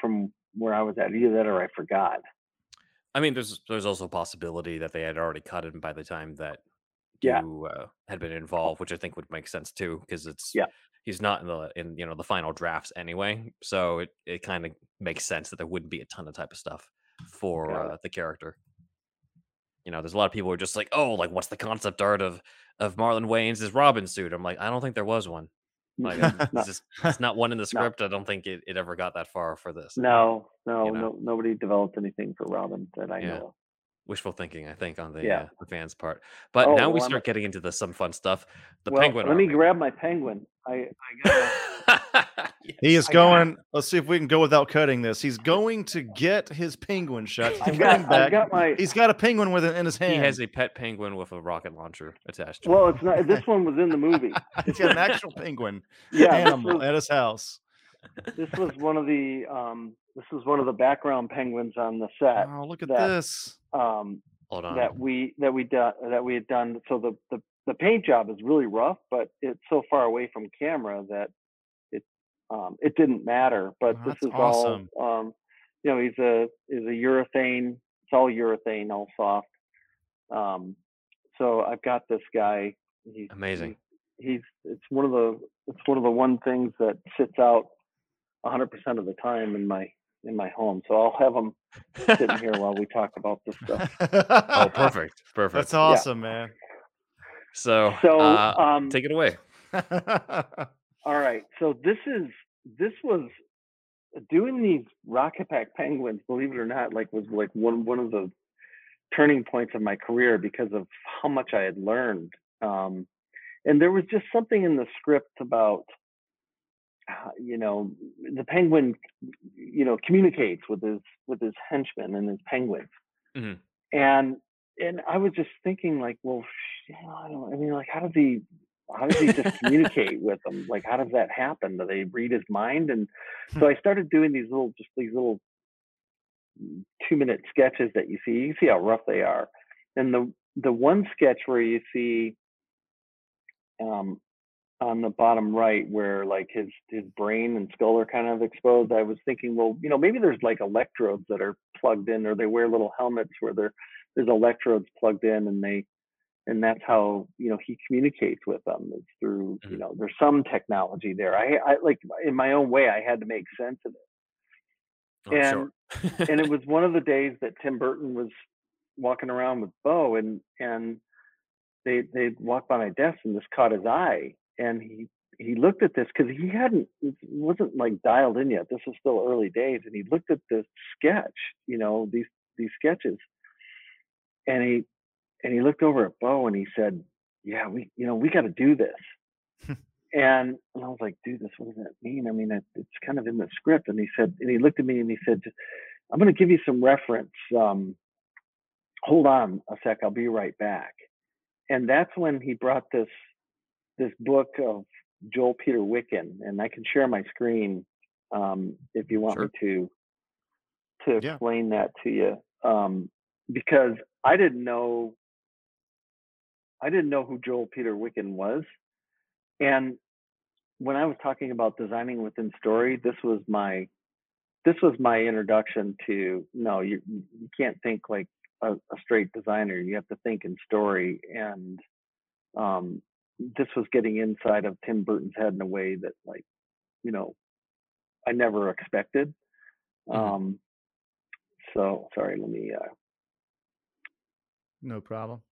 [SPEAKER 1] from where I was at. Either that, or I forgot.
[SPEAKER 2] I mean, there's there's also a possibility that they had already cut him by the time that
[SPEAKER 1] Yeah.
[SPEAKER 2] you uh, had been involved, which I think would make sense too, because it's
[SPEAKER 1] Yeah.
[SPEAKER 2] he's not in the in you know the final drafts anyway, so it, it kind of makes sense that there wouldn't be a ton of type of stuff for uh, the character. You know, there's a lot of people who are just like, oh, like what's the concept art of of Marlon Wayans' Robin suit? I'm like, I don't think there was one. Like, it's just it's not one in the script. I don't think it, it ever got that far for this.
[SPEAKER 1] no, no,
[SPEAKER 2] You know.
[SPEAKER 1] no, nobody developed anything for Robin that I
[SPEAKER 2] Yeah.
[SPEAKER 1] know. of.
[SPEAKER 2] wishful thinking, I think, on the,
[SPEAKER 1] Yeah.
[SPEAKER 2] uh, the fans' part. But
[SPEAKER 1] Oh,
[SPEAKER 2] now we
[SPEAKER 1] well, I'm-
[SPEAKER 2] start getting into the some fun stuff. The
[SPEAKER 1] well,
[SPEAKER 2] penguin.
[SPEAKER 1] Let me grab my penguin. I, I got.
[SPEAKER 3] He is
[SPEAKER 1] I
[SPEAKER 3] going. Let's see if we can go without cutting this. He's going to get his penguin shot. He's
[SPEAKER 1] I've got,
[SPEAKER 3] back.
[SPEAKER 1] Got my.
[SPEAKER 3] He's got a penguin with it in his hand.
[SPEAKER 2] he has a pet penguin with a rocket launcher attached. to it.
[SPEAKER 1] Well, it's not. This one was in the movie.
[SPEAKER 3] He's got an actual penguin
[SPEAKER 1] Yeah,
[SPEAKER 3] animal
[SPEAKER 1] was,
[SPEAKER 3] at his house.
[SPEAKER 1] this was one of the. Um, this was one of the background penguins on the set.
[SPEAKER 3] Oh, look at
[SPEAKER 1] that-
[SPEAKER 3] this.
[SPEAKER 1] Um,
[SPEAKER 2] Hold on.
[SPEAKER 1] that we that we done that we had done. So the, the the paint job is really rough, but it's so far away from camera that it um, it didn't matter. But
[SPEAKER 3] Oh,
[SPEAKER 1] this is
[SPEAKER 3] awesome.
[SPEAKER 1] all um, you know. He's a is a urethane. It's all urethane, all soft. Um, so I've got this guy. He's,
[SPEAKER 2] Amazing.
[SPEAKER 1] he- he's it's one of the it's one of the one things that sits out 100% of the time in my in my home. So I'll have him sitting here while we talk about this stuff.
[SPEAKER 2] oh, perfect. Perfect.
[SPEAKER 3] That's awesome, man.
[SPEAKER 2] So,
[SPEAKER 1] So
[SPEAKER 2] uh,
[SPEAKER 1] um,
[SPEAKER 2] take it away.
[SPEAKER 1] All right. So this is this was doing these rocket pack penguins, believe it or not, like was like one one of the turning points of my career because of how much I had learned. Um, and there was just something in the script about uh, you know the penguin you know communicates with his with his henchmen and his penguins
[SPEAKER 2] Mhm.
[SPEAKER 1] and and i was just thinking like well i don't i mean like how does he how does he just communicate with them? Like how does that happen? Do they read his mind? And so i started doing these little just these little two minute sketches that you see you see how rough they are. And the the one sketch where you see um on the bottom right where like his his brain and skull are kind of exposed i was thinking well you know maybe there's like electrodes that are plugged in or they wear little helmets where there there's electrodes plugged in and they and that's how you know he communicates with them is through you
[SPEAKER 2] Mhm.
[SPEAKER 1] know there's some technology there i i like in my own way i had to make sense of it
[SPEAKER 2] Oh,
[SPEAKER 1] and-
[SPEAKER 2] sure.
[SPEAKER 1] and it was one of the days that Tim Burton was walking around with Bo, and and they they walked by my desk, and this caught his eye, and he he looked at this because he hadn't wasn't like dialed in yet. This was still early days, and he looked at this sketch, you know these these sketches, and he and he looked over at Bo, and he said, "Yeah, we you know we got to do this." And, and I was like, dude, this what does that mean? I mean, it, it's kind of in the script. And he said, and he looked at me and he said, I'm going to give you some reference. Um, hold on a sec. I'll be right back. And that's when he brought this this book of Joel Peter Witkin, and I can share my screen um, if you want me to to
[SPEAKER 3] Yeah.
[SPEAKER 1] explain that to you, um, because I didn't know I didn't know who Joel Peter Witkin was, and when I was talking about designing within story, this was my this was my introduction to no, you you can't think like a, a straight designer. You have to think in story, and um, this was getting inside of Tim Burton's head in a way that like you know I never expected.
[SPEAKER 2] Mhm.
[SPEAKER 1] Um, so sorry, let me. Uh,
[SPEAKER 3] No problem.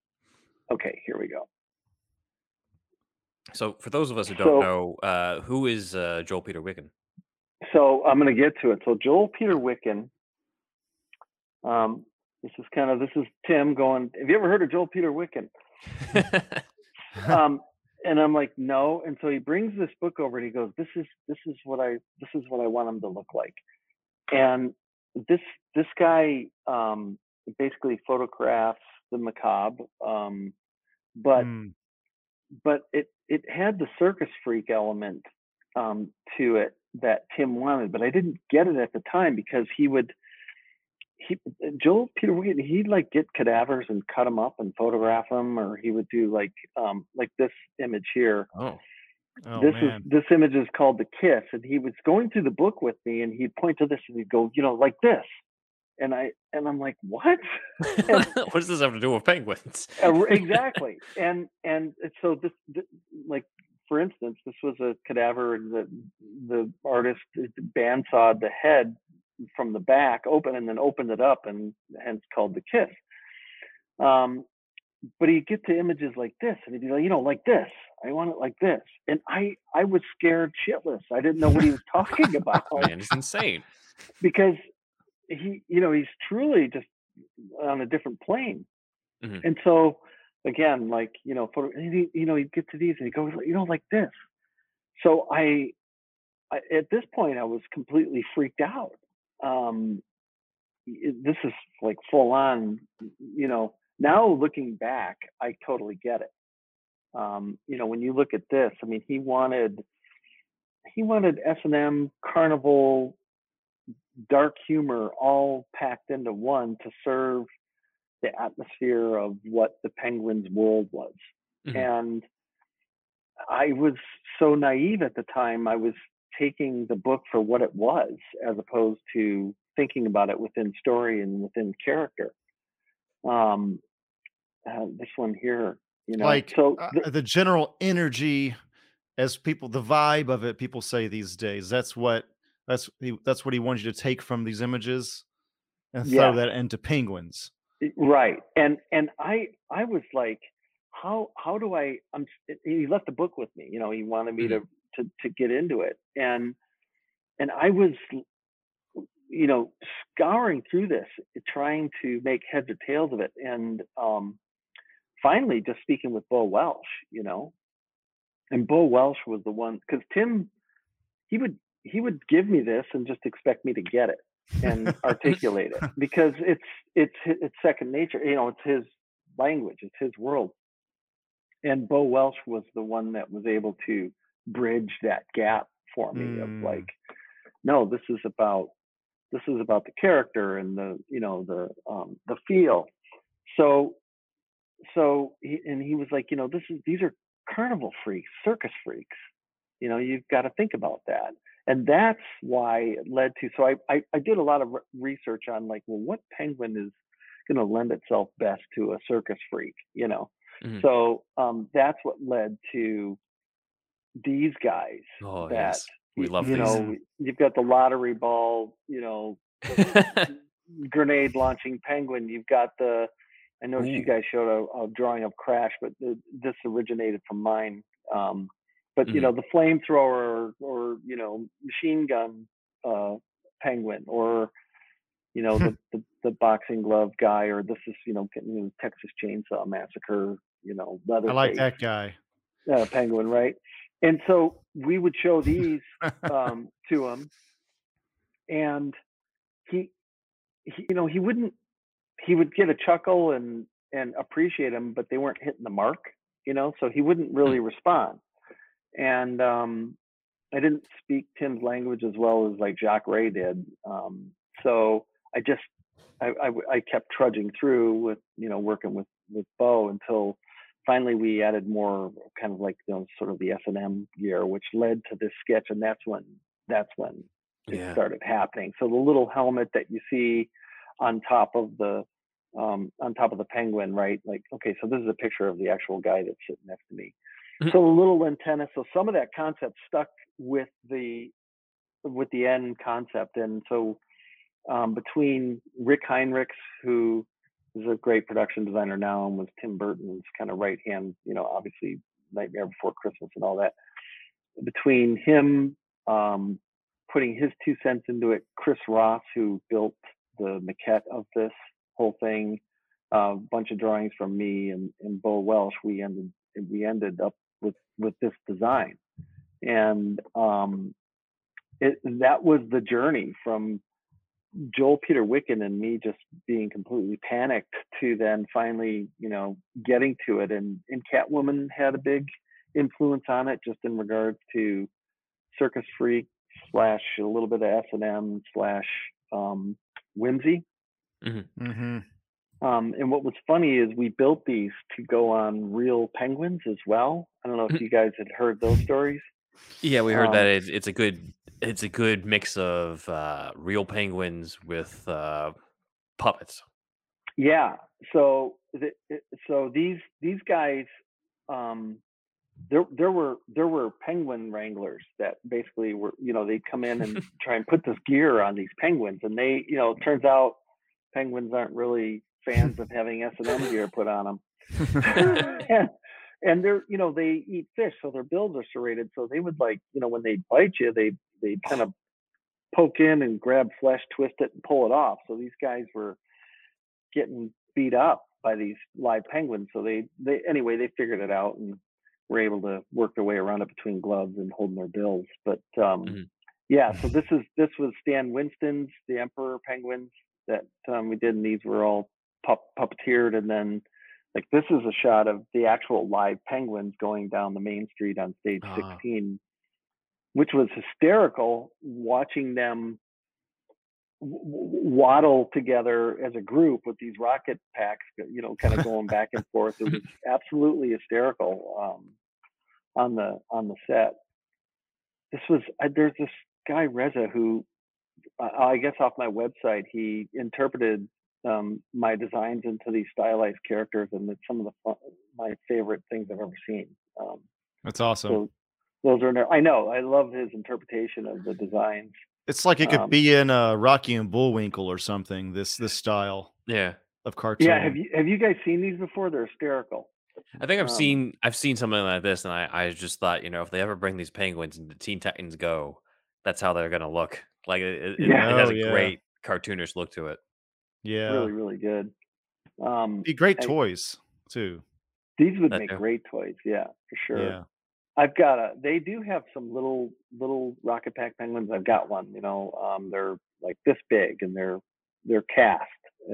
[SPEAKER 1] Okay, here we go.
[SPEAKER 2] So, for those of us who don't
[SPEAKER 1] So-
[SPEAKER 2] know, uh, who is uh, Joel Peter Witkin?
[SPEAKER 1] So I'm going to get to it. So Joel Peter Witkin. Um, this is kind of this is Tim going. Have you ever heard of Joel Peter Witkin? um, and I'm like, no. And so he brings this book over and he goes, this is this is what I this is what I want him to look like. And this this guy um, basically photographs the macabre, um, but
[SPEAKER 3] Mm,
[SPEAKER 1] but it it had the circus freak element um, to it that Tim wanted, but I didn't get it at the time because he would he Joel Peter he'd like get cadavers and cut them up and photograph them, or he would do like um, like this image here.
[SPEAKER 2] oh,
[SPEAKER 3] oh
[SPEAKER 1] this
[SPEAKER 3] man.
[SPEAKER 1] is this image is called the kiss, and he was going through the book with me, and he'd point to this and he'd go, you know, like this, and I and I'm like, what?
[SPEAKER 2] what does this have to do with penguins?
[SPEAKER 1] Uh, exactly and and so this, th- like for instance this was a cadaver and the artist uh, bandsawed the head from the back open and then opened it up and hence called the kiss um but he'd get to images like this and he'd be like you know like this i want it like this and i i was scared shitless i didn't know what he was talking about
[SPEAKER 2] Man, it's insane.
[SPEAKER 1] because he you know he's truly just on a different plane.
[SPEAKER 2] Mhm.
[SPEAKER 1] and so again like you know for he, you know he'd get to these and he goes you know like this. So I, I at this point i was completely freaked out. Um y- this is like full on you know now looking back i totally get it. Um you know when you look at this i mean he wanted he wanted s&m carnival dark humor all packed into one to serve the atmosphere of what the penguins world was
[SPEAKER 2] Mhm.
[SPEAKER 1] and i was so naive at the time i was taking the book for what it was as opposed to thinking about it within story and within character um uh, this one here you know
[SPEAKER 3] like
[SPEAKER 1] so
[SPEAKER 3] uh, the general energy as people the vibe of it people say these days that's what that's he, that's what he wanted you to take from these images and throw
[SPEAKER 1] Yeah.
[SPEAKER 3] that into penguins
[SPEAKER 1] right and and i i was like how how do i i'm he left the book with me you know he wanted me to to to get into it and and i was you know scouring through this trying to make heads or tails of it and um finally just speaking with Bo Welch you know and Bo Welch was the one because tim he would he would give me this and just expect me to get it and articulate it because it's it's it's second nature you know it's his language it's his world. And Bo Welch was the one that was able to bridge that gap for me
[SPEAKER 3] Mm.
[SPEAKER 1] of like no this is about this is about the character and the you know the um the feel. So so he, and he was like you know this is these are carnival freaks circus freaks. You know you've got to think about that and that's why it led to so i i, I did a lot of research on like well what penguin is going to lend itself best to a circus freak you know
[SPEAKER 2] Mhm.
[SPEAKER 1] so um that's what led to these guys
[SPEAKER 2] Oh,
[SPEAKER 1] that
[SPEAKER 2] yes. We love
[SPEAKER 1] you
[SPEAKER 2] these.
[SPEAKER 1] know you've got the lottery ball you know grenade launching penguin you've got the i noticed you guys showed a, a drawing of crash but the, this originated from mine um but you
[SPEAKER 2] Mhm.
[SPEAKER 1] know the flamethrower or you know machine gun uh penguin or you know the, the the boxing glove guy or this is you know, you know texas chainsaw massacre you know leather
[SPEAKER 3] i like that guy
[SPEAKER 1] uh, penguin right and so we would show these um, to him, and he, he, you know, he wouldn't. He would get a chuckle and and appreciate them, but they weren't hitting the mark, you know. So he wouldn't really respond. And um, I didn't speak Tim's language as well as like Jacques Rey did. Um, so I just I I kept trudging through with you know working with with Bo until finally we added more kind of like you know sort of the S and M gear, which led to this sketch, and that's when that's when it
[SPEAKER 2] Yeah.
[SPEAKER 1] started happening. So the little helmet that you see on top of the um, on top of the penguin, right? Like, okay, so this is a picture of the actual guy that's sitting next to me.
[SPEAKER 2] Mhm.
[SPEAKER 1] So little antenna. So some of that concept stuck with the with the end concept, and so um, between Rick Heinrichs, who is a great production designer now and was Tim Burton's kind of right hand, you know, obviously Nightmare Before Christmas and all that. Between him um, putting his two cents into it, Chris Ross, who built the maquette of this whole thing, a bunch of drawings from me and, and Bo Welch, we ended we ended up with with this design, and um, it, that was the journey from Joel Peter Witkin and me just being completely panicked to then finally, you know, getting to it. And, and Catwoman had a big influence on it, just in regards to Circus Freak slash a little bit of S and M slash um, whimsy.
[SPEAKER 3] Mm-hmm.
[SPEAKER 1] Um, and what was funny is we built these to go on real penguins as well. I don't know if you guys had heard those stories.
[SPEAKER 2] Yeah, we heard
[SPEAKER 1] Um,
[SPEAKER 2] that it's, it's a good it's a good mix of uh, real penguins with uh, puppets.
[SPEAKER 1] Yeah. So the, so these these guys, um, there there were there were penguin wranglers that basically were you know they'd come in and try and put this gear on these penguins, and they you know it turns out penguins aren't really fans of having S and M gear put on them. and, and they're you know they eat fish so their bills are serrated so they would like you know when they bite you they they kind of poke in and grab flesh twist it and pull it off so these guys were getting beat up by these live penguins so they they anyway they figured it out and were able to work their way around it between gloves and holding their bills but um
[SPEAKER 2] Mhm.
[SPEAKER 1] yeah so this is this was stan winston's the emperor penguins that um, we did and these were all pup, puppeteered and then like this is a shot of the actual live penguins going down the main street on stage
[SPEAKER 2] Ah.
[SPEAKER 1] 16 which was hysterical watching them w- w- waddle together as a group with these rocket packs you know kind of going back and forth it was absolutely hysterical um, on the on the set this was I, there's this guy reza who uh, i guess off my website he interpreted um, my designs into these stylized characters, and it's some of the fun, my favorite things I've ever seen. Um,
[SPEAKER 3] That's awesome.
[SPEAKER 1] so those are. in there. I know. I love his interpretation of the designs.
[SPEAKER 3] It's like it could
[SPEAKER 1] um,
[SPEAKER 3] be in uh, Rocky and Bullwinkle or something. This this style
[SPEAKER 2] Yeah,
[SPEAKER 3] of cartoon.
[SPEAKER 1] Yeah. Have you have you guys seen these before? They're hysterical.
[SPEAKER 2] I think I've
[SPEAKER 1] Um,
[SPEAKER 2] seen I've seen something like this, and I, I just thought you know if they ever bring these penguins into Teen Titans Go, that's how they're gonna look. Like it, it, it-
[SPEAKER 1] Yeah.
[SPEAKER 2] it has
[SPEAKER 3] Oh,
[SPEAKER 2] a
[SPEAKER 3] yeah.
[SPEAKER 2] great cartoonish look to it.
[SPEAKER 3] Yeah,
[SPEAKER 1] Really, really good. Um,
[SPEAKER 3] be great toys too.
[SPEAKER 1] these would
[SPEAKER 2] That
[SPEAKER 1] make great toys. Yeah, for sure.
[SPEAKER 3] Yeah,
[SPEAKER 1] I've got a. They do have some little little rocket pack penguins. I've got one. You know, um, they're like this big, and they're they're cast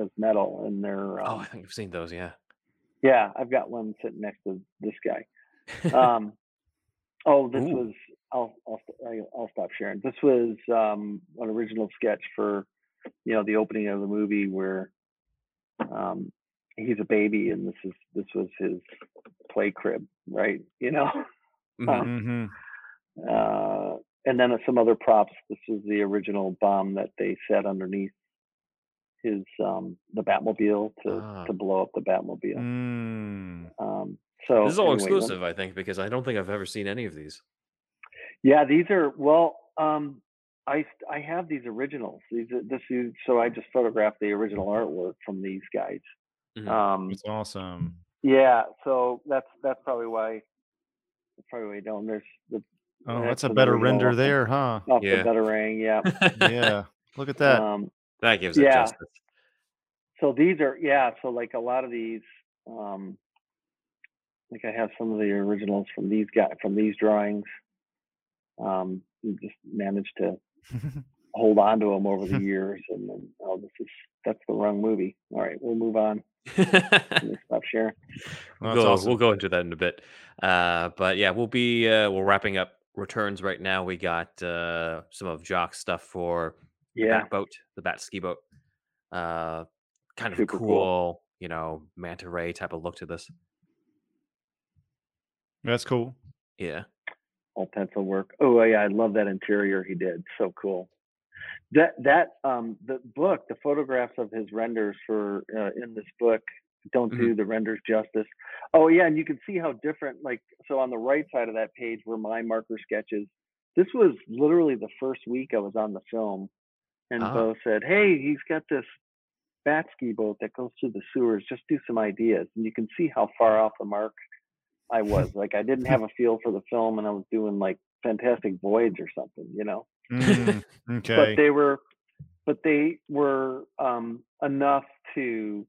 [SPEAKER 1] as metal, and they're
[SPEAKER 2] Oh,
[SPEAKER 1] um,
[SPEAKER 2] I think I've seen those. Yeah.
[SPEAKER 1] Yeah, I've got one sitting next to this guy. Um, oh, this
[SPEAKER 2] Ooh.
[SPEAKER 1] was. I'll I'll I'll stop sharing. This was um, an original sketch for, you know, the opening of the movie where, um, he's a baby and this is this was his play crib, right? You know,
[SPEAKER 2] Mhm.
[SPEAKER 3] hmm
[SPEAKER 1] uh, and then some other props. This is the original bomb that they set underneath his um, the Batmobile to
[SPEAKER 2] Ah.
[SPEAKER 1] to blow up the Batmobile.
[SPEAKER 3] mm.
[SPEAKER 1] Um, so
[SPEAKER 2] This is all
[SPEAKER 1] anyway,
[SPEAKER 2] exclusive, I think, because I don't think I've ever seen any of these.
[SPEAKER 1] Yeah, these are well. Um, I I have these originals. These this is so I just photographed the original artwork from these guys.
[SPEAKER 2] Mhm.
[SPEAKER 1] Um,
[SPEAKER 3] It's awesome.
[SPEAKER 1] yeah, so that's that's probably why. That's probably why you don't. There's the
[SPEAKER 3] Oh,
[SPEAKER 1] that's
[SPEAKER 3] that's a better render
[SPEAKER 1] off
[SPEAKER 3] there, huh?
[SPEAKER 1] off
[SPEAKER 2] Yeah.
[SPEAKER 1] the Batarang. Yeah.
[SPEAKER 3] Yeah, look at that.
[SPEAKER 1] Um,
[SPEAKER 2] that gives it
[SPEAKER 1] yeah.
[SPEAKER 2] justice.
[SPEAKER 1] so these are yeah. So like a lot of these. Um, like I have some of the originals from these guys from these drawings. Um, just managed to hold on to them over the years and then oh this is that's the wrong movie all right we'll move on stop sharing
[SPEAKER 3] Well,
[SPEAKER 2] We'll go,
[SPEAKER 3] awesome.
[SPEAKER 2] we'll go into that in a bit. Uh, but yeah, we'll be uh, we're wrapping up returns right now. We got uh, some of Jacques's stuff for the
[SPEAKER 1] yeah
[SPEAKER 2] bat boat, the bat ski boat. Uh, kind of cool,
[SPEAKER 1] cool.
[SPEAKER 2] you know, manta ray type of look to this.
[SPEAKER 3] That's cool.
[SPEAKER 2] Yeah.
[SPEAKER 1] All pencil work oh yeah i love that interior he did so cool that that um the book the photographs of his renders for uh, in this book don't do the renders justice oh yeah and you can see how different like so on the right side of that page were my marker sketches this was literally the first week i was on the film and
[SPEAKER 2] Ah.
[SPEAKER 1] Bo said, "Hey, he's got this bat ski boat that goes through the sewers. Just do some ideas." And you can see how far off the mark I was. like I didn't have a feel for the film, and I was doing like Fantastic Voyage or something, you know.
[SPEAKER 3] Mm, okay.
[SPEAKER 1] But they were, but they were um, enough to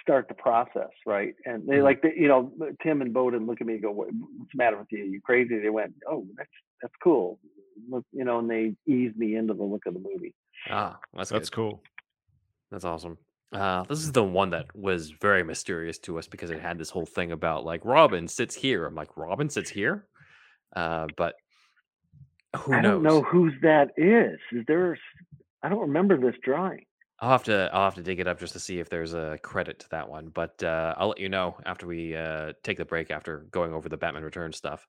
[SPEAKER 1] start the process, right? And they
[SPEAKER 2] Mhm.
[SPEAKER 1] like, they, you know, Tim and Bo didn't look at me and go, "What's the matter with you? You crazy?" They went, "Oh, that's that's cool," you know, and they eased me into the look of the movie.
[SPEAKER 2] Ah, that's
[SPEAKER 3] That's
[SPEAKER 2] good.
[SPEAKER 3] cool.
[SPEAKER 2] That's awesome. Uh, this is the one that was very mysterious to us because it had this whole thing about like Robin sits here. I'm like, Robin sits here, uh, but who
[SPEAKER 1] I
[SPEAKER 2] knows?
[SPEAKER 1] don't know whose that is. Is there? I don't remember this drawing.
[SPEAKER 2] I'll have to I'll have to dig it up just to see if there's a credit to that one. But uh, I'll let you know after we uh, take the break after going over the Batman Return stuff.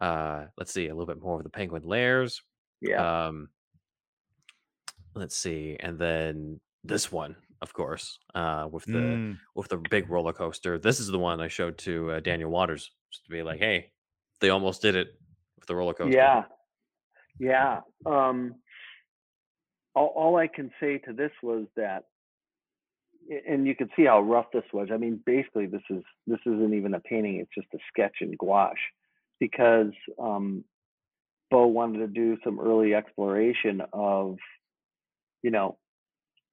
[SPEAKER 2] Uh, let's see a little bit more of the Penguin Lairs.
[SPEAKER 1] Yeah.
[SPEAKER 2] Um, let's see, and then this one, of course, uh, with the
[SPEAKER 3] Mm,
[SPEAKER 2] with the big roller coaster. This is the one I showed to uh, Daniel Waters just to be like, hey, they almost did it with the roller coaster.
[SPEAKER 1] Yeah. Yeah. Um, all, all I can say to this was that, and you can see how rough this was. I mean, basically, this is this isn't even a painting; it's just a sketch in gouache, because um, Bo wanted to do some early exploration of, you know,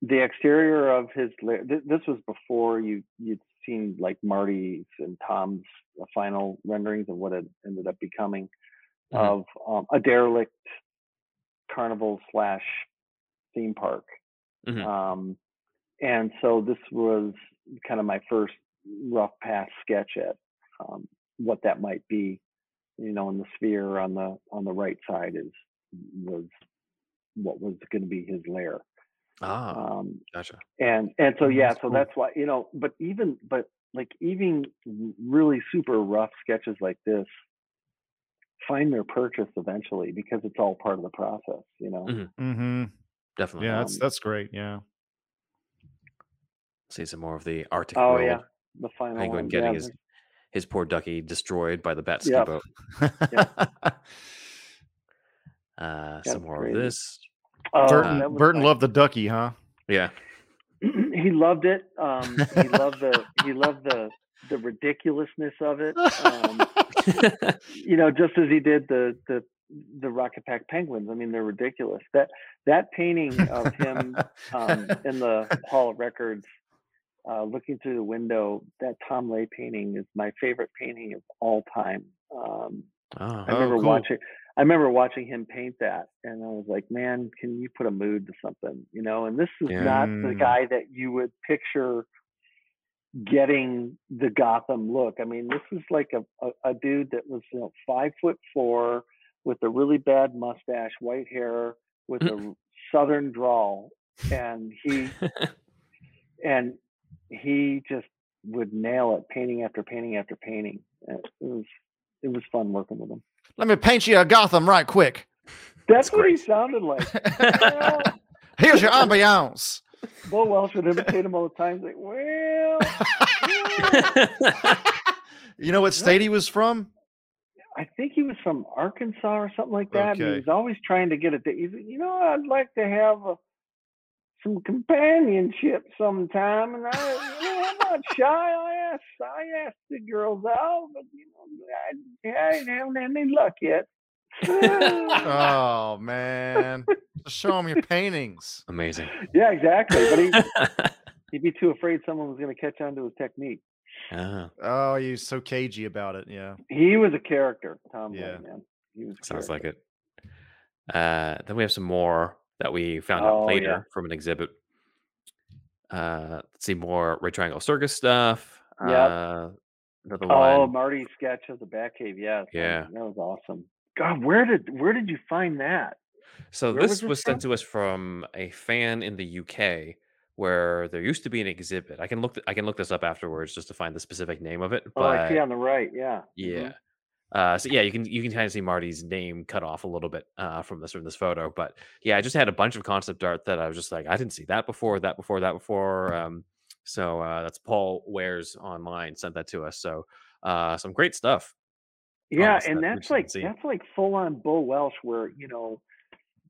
[SPEAKER 1] the exterior of his. th- This was before you you'd seen like Marty's and Tom's uh, final renderings of what it ended up becoming
[SPEAKER 2] Mhm.
[SPEAKER 1] of um, a derelict carnival slash theme park.
[SPEAKER 2] Mhm.
[SPEAKER 1] Um, and so this was kind of my first rough pass sketch at um, what that might be. You know, in the sphere on the on the right side is was what was going to be his lair.
[SPEAKER 2] Ah,
[SPEAKER 1] Um,
[SPEAKER 2] gotcha.
[SPEAKER 1] and and so
[SPEAKER 3] Mm,
[SPEAKER 1] yeah,
[SPEAKER 3] that's
[SPEAKER 1] so
[SPEAKER 3] cool.
[SPEAKER 1] that's why you know. But even but like even really super rough sketches like this find their purchase eventually because it's all part of the process. You know.
[SPEAKER 2] Mhm.
[SPEAKER 3] hmm
[SPEAKER 2] Definitely.
[SPEAKER 3] Yeah, that's
[SPEAKER 1] Um,
[SPEAKER 3] that's great. Yeah.
[SPEAKER 2] See some more of the Arctic
[SPEAKER 1] Oh
[SPEAKER 2] world.
[SPEAKER 1] yeah, the final
[SPEAKER 2] Penguin
[SPEAKER 1] one.
[SPEAKER 2] getting
[SPEAKER 1] yeah,
[SPEAKER 2] his
[SPEAKER 1] there's-
[SPEAKER 2] his poor ducky destroyed by the bat ski
[SPEAKER 1] Yep.
[SPEAKER 2] boat. Uh,
[SPEAKER 1] Yeah,
[SPEAKER 2] some more
[SPEAKER 1] crazy.
[SPEAKER 2] of this.
[SPEAKER 1] Oh,
[SPEAKER 3] Burton
[SPEAKER 1] that
[SPEAKER 3] Burton
[SPEAKER 1] nice.
[SPEAKER 3] loved the ducky, huh?
[SPEAKER 2] Yeah.
[SPEAKER 1] he loved it. Um, he loved the he loved the the ridiculousness of it. Um, you know, just as he did the the the Rocket Pack Penguins. I mean, they're ridiculous. That that painting of him um, in the Hall of Records, uh, looking through the window, that Tom Lay painting is my favorite painting of all time. Um,
[SPEAKER 2] oh,
[SPEAKER 1] I
[SPEAKER 3] Oh,
[SPEAKER 1] remember
[SPEAKER 3] cool.
[SPEAKER 1] watching. I remember watching him paint that, and I was like, "Man, can you put a mood to something?" You know. And this is
[SPEAKER 2] Yeah.
[SPEAKER 1] not the guy that you would picture getting the Gotham look. I mean, this is like a a, a dude that was you know five foot four with a really bad mustache, white hair, with a southern drawl, and he and he just would nail it, painting after painting after painting. It was it was fun working with him.
[SPEAKER 3] Let me paint you a Gotham right quick.
[SPEAKER 1] That's,
[SPEAKER 2] That's
[SPEAKER 1] what he sounded like. well,
[SPEAKER 3] Here's your ambiance.
[SPEAKER 1] Bo Welch would imitate him all the time. He's like, well,
[SPEAKER 3] You know what state he was from?
[SPEAKER 1] I think he was from Arkansas or something like that. And he
[SPEAKER 3] Okay.
[SPEAKER 1] was always trying to get a date. He's like, you know, I'd like to have a, some companionship sometime. And I, you know, I'm not shy. I asked, I asked the girls out, but you know, I, I ain't having any luck yet.
[SPEAKER 3] Oh man. Just show him your paintings.
[SPEAKER 2] Amazing.
[SPEAKER 1] yeah, exactly. But he, he'd be too afraid someone was going to catch on to his technique.
[SPEAKER 2] Ah,
[SPEAKER 3] Oh, he's so cagey about it. Yeah.
[SPEAKER 1] He was a character, Tom.
[SPEAKER 3] Yeah.
[SPEAKER 1] Yeah, man. He was. a
[SPEAKER 2] sounds like it. Uh, then we have some more that we found out
[SPEAKER 1] Oh,
[SPEAKER 2] later
[SPEAKER 1] yeah.
[SPEAKER 2] from an exhibit. Uh, let's see more Red Triangle Circus stuff.
[SPEAKER 1] Yeah.
[SPEAKER 2] Uh, another
[SPEAKER 1] Oh,
[SPEAKER 2] one.
[SPEAKER 1] Marty's sketch of the Batcave. Yes.
[SPEAKER 2] Yeah.
[SPEAKER 1] That was awesome. God, where did where did you find that?
[SPEAKER 2] So
[SPEAKER 1] Where
[SPEAKER 2] this
[SPEAKER 1] was
[SPEAKER 2] was, sent to us from a fan in the UK, where there used to be an exhibit. I can look. th- I can look this up afterwards just to find the specific name of it.
[SPEAKER 1] Oh, I see on the right. Yeah. Mhm.
[SPEAKER 2] yeah. Uh, so yeah, you can you can kind of see Marty's name cut off a little bit uh, from this from this photo, but yeah, I just had a bunch of concept art that I was just like, I didn't see that before, that before, that before. Um, so uh, that's Paul Wares online sent that to us. So uh, some great stuff.
[SPEAKER 1] Yeah, and
[SPEAKER 2] that
[SPEAKER 1] that's like that's like full on Bo Welch, where you know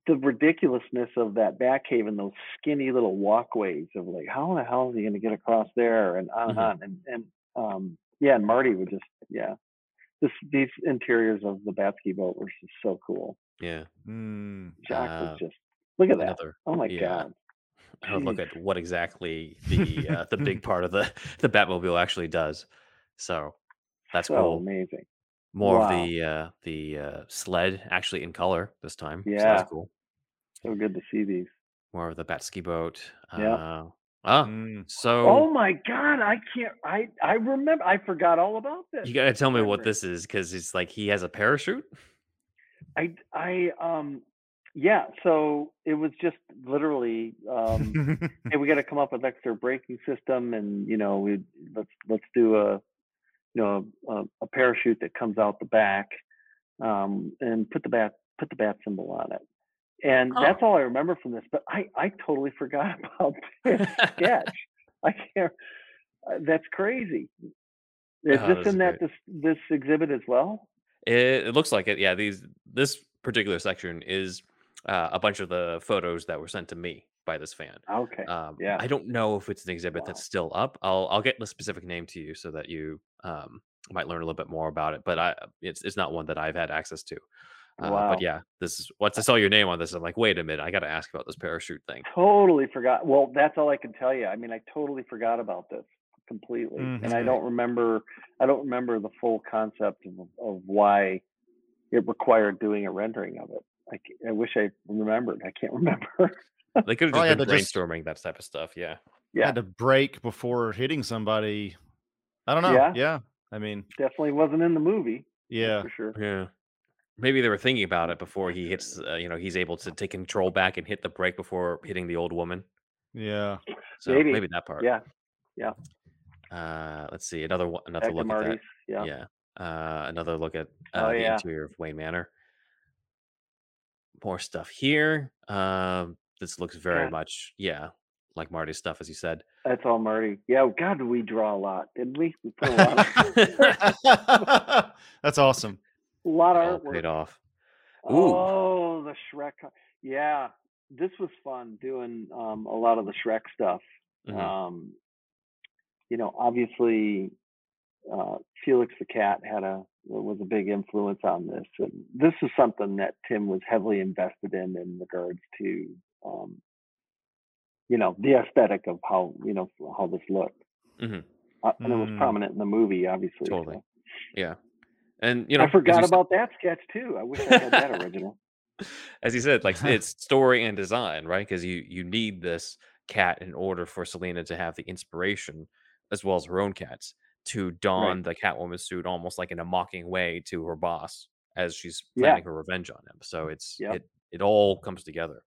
[SPEAKER 1] the ridiculousness of that Batcave and those skinny little walkways of like how in the hell is he going to get across there and on and
[SPEAKER 2] Mhm.
[SPEAKER 1] on and and um yeah and Marty would just yeah this these interiors of the Batski boat were just so cool.
[SPEAKER 2] Yeah.
[SPEAKER 3] Mm.
[SPEAKER 1] Jack
[SPEAKER 2] Uh,
[SPEAKER 1] was just look at that. Oh my
[SPEAKER 2] yeah.
[SPEAKER 1] god.
[SPEAKER 2] I'll look at what exactly the uh, the big part of the the Batmobile actually does. So that's
[SPEAKER 1] so
[SPEAKER 2] cool.
[SPEAKER 1] amazing.
[SPEAKER 2] More
[SPEAKER 1] Wow.
[SPEAKER 2] of the uh, the uh, sled actually in color this time. So
[SPEAKER 1] Yeah.
[SPEAKER 2] that's cool.
[SPEAKER 1] So good to see these.
[SPEAKER 2] More of the Batski boat.
[SPEAKER 1] Yeah.
[SPEAKER 2] Ah,
[SPEAKER 3] Mm.
[SPEAKER 2] so
[SPEAKER 1] Oh my god, I can't I I remember I forgot all about this.
[SPEAKER 2] you gotta tell me what this is because it's like he has a parachute.
[SPEAKER 1] I I um yeah, so it was just literally um hey, we got to come up with extra braking system, and you know, we let's let's do a you know a, a parachute that comes out the back, um, and put the bat put the bat symbol on it, and
[SPEAKER 2] Oh.
[SPEAKER 1] that's all I remember from this. But I I totally forgot about this sketch. I can't. Uh, that's crazy. Is
[SPEAKER 2] Oh,
[SPEAKER 1] this in that
[SPEAKER 2] great.
[SPEAKER 1] this this exhibit as well?
[SPEAKER 2] It, it looks like it. Yeah, these this particular section is uh, a bunch of the photos that were sent to me by this fan.
[SPEAKER 1] Okay.
[SPEAKER 2] Um,
[SPEAKER 1] Yeah.
[SPEAKER 2] I don't know if it's an exhibit
[SPEAKER 1] Wow.
[SPEAKER 2] that's still up. I'll I'll get the specific name to you so that you um, might learn a little bit more about it. But I it's it's not one that I've had access to. Uh,
[SPEAKER 1] Wow.
[SPEAKER 2] But yeah, this is once I saw your name on this, I'm like, wait a minute, I got to ask about this parachute thing.
[SPEAKER 1] totally forgot. Well, that's all I can tell you. I mean, I totally forgot about this completely, and I don't remember. I don't remember the full concept of of why it required doing a rendering of it. I, I wish I remembered. I can't remember.
[SPEAKER 2] They could have
[SPEAKER 3] Probably
[SPEAKER 2] just
[SPEAKER 3] had
[SPEAKER 2] been
[SPEAKER 3] to just-
[SPEAKER 2] brainstorming that type of stuff. Yeah.
[SPEAKER 1] yeah,
[SPEAKER 3] Had to break before hitting somebody. I don't know.
[SPEAKER 1] Yeah.
[SPEAKER 3] Yeah. I mean,
[SPEAKER 1] definitely wasn't in the movie.
[SPEAKER 3] yeah.
[SPEAKER 1] for sure.
[SPEAKER 2] Yeah. Maybe they were thinking about it before he hits. Uh, you know, he's able to take control back and hit the brake before hitting the old woman.
[SPEAKER 3] Yeah.
[SPEAKER 2] So
[SPEAKER 1] Maybe.
[SPEAKER 2] maybe, that part.
[SPEAKER 1] Yeah,
[SPEAKER 2] Uh, let's see another one. Another
[SPEAKER 1] back
[SPEAKER 2] look at
[SPEAKER 1] Marty's.
[SPEAKER 2] that.
[SPEAKER 1] Yeah.
[SPEAKER 2] Yeah. Uh, another look at uh,
[SPEAKER 1] Oh,
[SPEAKER 2] the
[SPEAKER 1] yeah.
[SPEAKER 2] interior of Wayne Manor. More stuff here. Um, this looks very
[SPEAKER 1] Yeah.
[SPEAKER 2] much, yeah, like Marty's stuff, as you said.
[SPEAKER 1] That's all Marty. Yeah, God, we draw a lot, didn't we? We put a lot of,
[SPEAKER 3] That's awesome.
[SPEAKER 1] A lot of artwork.
[SPEAKER 2] paid off. Ooh.
[SPEAKER 1] Oh, the Shreck. Yeah, this was fun doing um, a lot of the Shreck stuff.
[SPEAKER 2] Mhm.
[SPEAKER 1] Um, you know, obviously, uh, Felix the cat had a was a big influence on this. And this is something that Tim was heavily invested in in regards to, um, you know, the aesthetic of how you know how this looked.
[SPEAKER 2] Mhm.
[SPEAKER 1] Uh, and it was
[SPEAKER 3] Mm.
[SPEAKER 1] prominent in the movie, obviously. so.
[SPEAKER 2] Totally. Yeah. And, you know,
[SPEAKER 1] I forgot
[SPEAKER 2] said-
[SPEAKER 1] about that sketch too. I wish I had that original.
[SPEAKER 2] as you said, like it's story and design, right? Because you you need this cat in order for Selina to have the inspiration, as well as her own cats, to don the Catwoman suit almost like in a mocking way to her boss as she's
[SPEAKER 1] Yeah.
[SPEAKER 2] planning her revenge on him. So it's
[SPEAKER 1] Yep.
[SPEAKER 2] it it all comes together.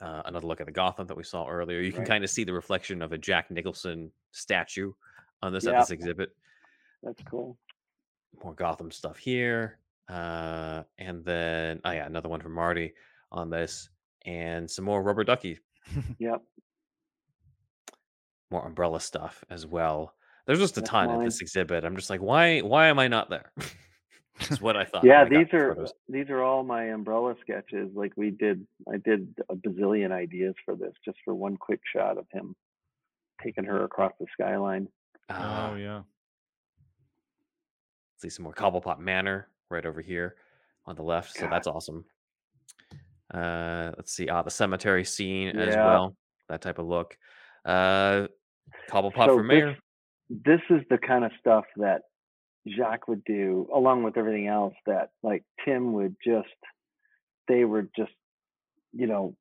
[SPEAKER 2] Uh, another look at the Gotham that we saw earlier. You can
[SPEAKER 1] Right.
[SPEAKER 2] kind of see the reflection of a Jack Nicholson statue on this at this exhibit
[SPEAKER 1] That's cool.
[SPEAKER 2] More Gotham stuff here. Uh, and then, oh yeah, another one from Marty on this, and some more Rubber Ducky,
[SPEAKER 1] Yep.
[SPEAKER 2] more Umbrella stuff as well. There's just a
[SPEAKER 1] That's
[SPEAKER 2] ton at this exhibit. I'm just like, why? Why am I not there? That's what I thought.
[SPEAKER 1] yeah,
[SPEAKER 2] I
[SPEAKER 1] these are
[SPEAKER 2] photos.
[SPEAKER 1] these are all my umbrella sketches. Like we did, I did a bazillion ideas for this, just for one quick shot of him taking her across the skyline.
[SPEAKER 2] Ah,
[SPEAKER 3] oh yeah.
[SPEAKER 2] See some more Cobblepot Manor right over here on the left. So
[SPEAKER 1] God.
[SPEAKER 2] that's awesome. Uh, let's see. Ah, the cemetery scene as well. That type of look. Uh, Cobblepot
[SPEAKER 1] So
[SPEAKER 2] for mayor.
[SPEAKER 1] This is the kind of stuff that Jacques would do, along with everything else that like Tim would just. They were just, you know,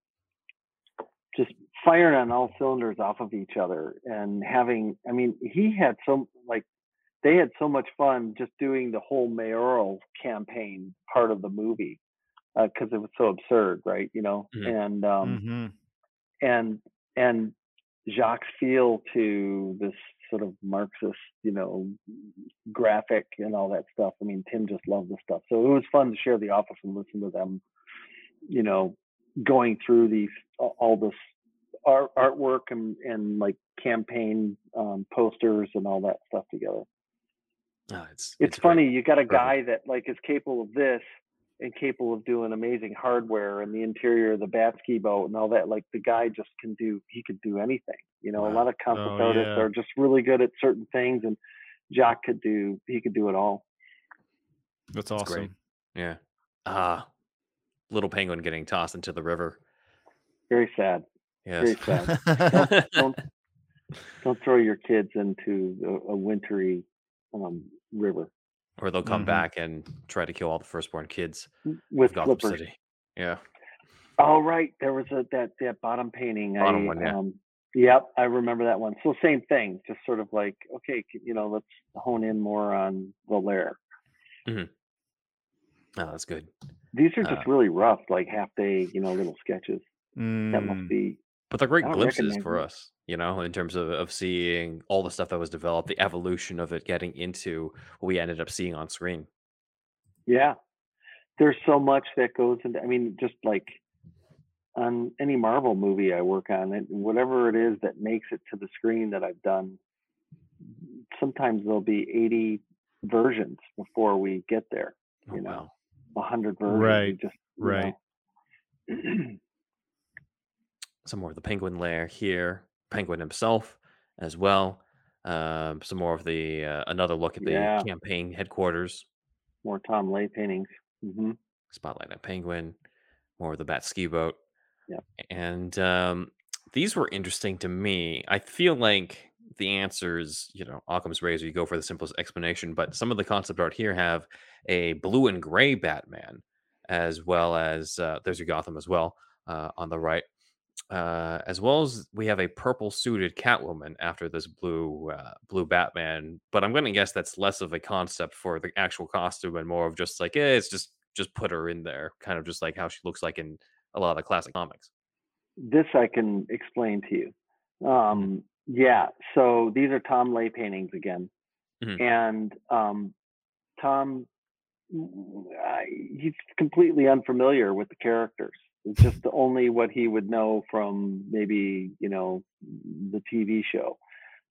[SPEAKER 1] just firing on all cylinders off of each other and having. I mean, he had so like they had so much fun just doing the whole mayoral campaign part of the movie because it was so absurd, right? You know,
[SPEAKER 2] Mhm.
[SPEAKER 1] and um,
[SPEAKER 3] Mhm.
[SPEAKER 1] and and Jacques' feel to this sort of Marxist, you know, graphic and all that stuff. I mean, Tim just loved the stuff, so it was fun to share the office and listen to them, you know, going through these all this art artwork and and like campaign um, posters and all that stuff together.
[SPEAKER 2] It's
[SPEAKER 1] It's,
[SPEAKER 2] great.
[SPEAKER 1] funny you got a
[SPEAKER 2] Perfect.
[SPEAKER 1] guy that like is capable of this and capable of doing amazing hardware and the interior of the bat ski boat and all that. Like the guy just can do, he could do anything. You know, a lot of concept
[SPEAKER 3] Oh,
[SPEAKER 1] artists
[SPEAKER 3] yeah.
[SPEAKER 1] are just really good at certain things, and Jacques could do, he could do it all.
[SPEAKER 3] That's
[SPEAKER 2] That's
[SPEAKER 3] awesome.
[SPEAKER 2] great. Yeah. Ah, little penguin getting tossed into the river.
[SPEAKER 1] Very sad.
[SPEAKER 2] Yes.
[SPEAKER 1] Very sad. don't don't throw your kids into a, a wintry um, river
[SPEAKER 2] or they'll come
[SPEAKER 3] Mhm.
[SPEAKER 2] back and try to kill all the firstborn kids
[SPEAKER 1] with
[SPEAKER 2] Gotham
[SPEAKER 1] flippers.
[SPEAKER 2] City. Yeah.
[SPEAKER 1] Oh right, there was a that that bottom painting.
[SPEAKER 2] Bottom
[SPEAKER 1] I,
[SPEAKER 2] one, yeah.
[SPEAKER 1] Um, yep, I remember that one. So same thing, just sort of like okay, you know, let's hone in more on the lair.
[SPEAKER 2] Oh, that's good.
[SPEAKER 1] These are just
[SPEAKER 2] Uh,
[SPEAKER 1] really rough, like half day, you know, little sketches. That
[SPEAKER 3] Mm,
[SPEAKER 1] must be
[SPEAKER 2] But they're great glimpses for us, you know, in terms of, of seeing all the stuff that was developed, the evolution of it getting into what we ended up seeing on screen.
[SPEAKER 1] yeah. There's so much that goes into. I mean, just like on any Marvel movie I work on, it, whatever it is that makes it to the screen that I've done, sometimes there'll be 80 versions before we get there.
[SPEAKER 2] Oh,
[SPEAKER 1] You know.
[SPEAKER 2] wow.
[SPEAKER 1] a hundred versions.
[SPEAKER 3] Right,
[SPEAKER 1] Just
[SPEAKER 3] right.
[SPEAKER 2] Some more of the penguin lair here, penguin himself as well. Um, some more of the uh, another look at the
[SPEAKER 1] Yeah.
[SPEAKER 2] campaign headquarters.
[SPEAKER 1] More Tom Lay paintings. hmm
[SPEAKER 2] Spotlight on Penguin, more of the Bat ski boat.
[SPEAKER 1] Yep.
[SPEAKER 2] And um, these were interesting to me. I feel like the answers, you know, Occam's razor, you go for the simplest explanation, but some of the concept art here have a blue and gray Batman, as well as uh, there's your Gotham as well uh, on the right. Uh, as well as we have a purple suited Catwoman after this blue uh, blue Batman, but I'm going to guess that's less of a concept for the actual costume and more of just like eh, it's just just put her in there, kind of just like how she looks like in a lot of the classic comics.
[SPEAKER 1] This I can explain to you.
[SPEAKER 2] Mm-hmm.
[SPEAKER 1] Um, yeah. So these are Tom Lay paintings again,
[SPEAKER 2] Mhm.
[SPEAKER 1] and um, Tom, I- he's completely unfamiliar with the characters. It's just only what he would know from maybe you know the TV show.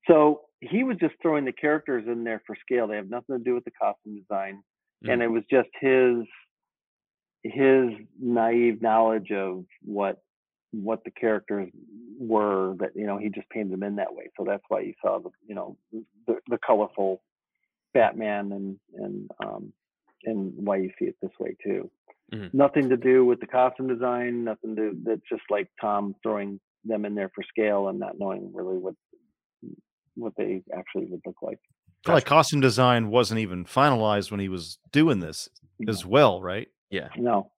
[SPEAKER 1] So he was just throwing the characters in there for scale. They have nothing to do with the costume design. and it was just his his naive knowledge of what what the characters were that you know he just painted them in that way so that's why you saw the you know the, the colorful batman and and um and why you see it this way too
[SPEAKER 2] Mhm.
[SPEAKER 1] nothing to do with the costume design nothing to that's just like tom throwing them in there for scale and not knowing really what what they actually would look like
[SPEAKER 3] I feel like costume design wasn't even finalized when he was doing this as well, right?
[SPEAKER 2] yeah,
[SPEAKER 1] no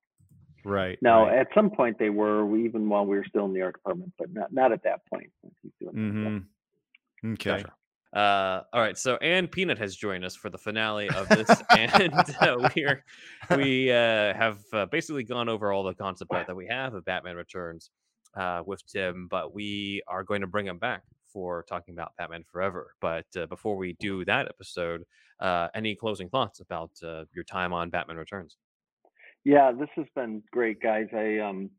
[SPEAKER 3] Right.
[SPEAKER 1] No,
[SPEAKER 3] right.
[SPEAKER 1] at some point they were, we- even while we were still in the art department, but not not at that point. when he's doing that stuff.
[SPEAKER 3] Mhm. Okay.
[SPEAKER 2] Gotcha. Uh, all right, so Anne Peanut has joined us for the finale of this, and uh, we're we uh, have uh, basically gone over all the concept art that we have of Batman Returns uh, with Tim, but we are going to bring him back for talking about Batman Forever. But uh, before we do that episode, uh, any closing thoughts about uh, your time on Batman Returns?
[SPEAKER 1] Yeah, this has been great, guys. I um,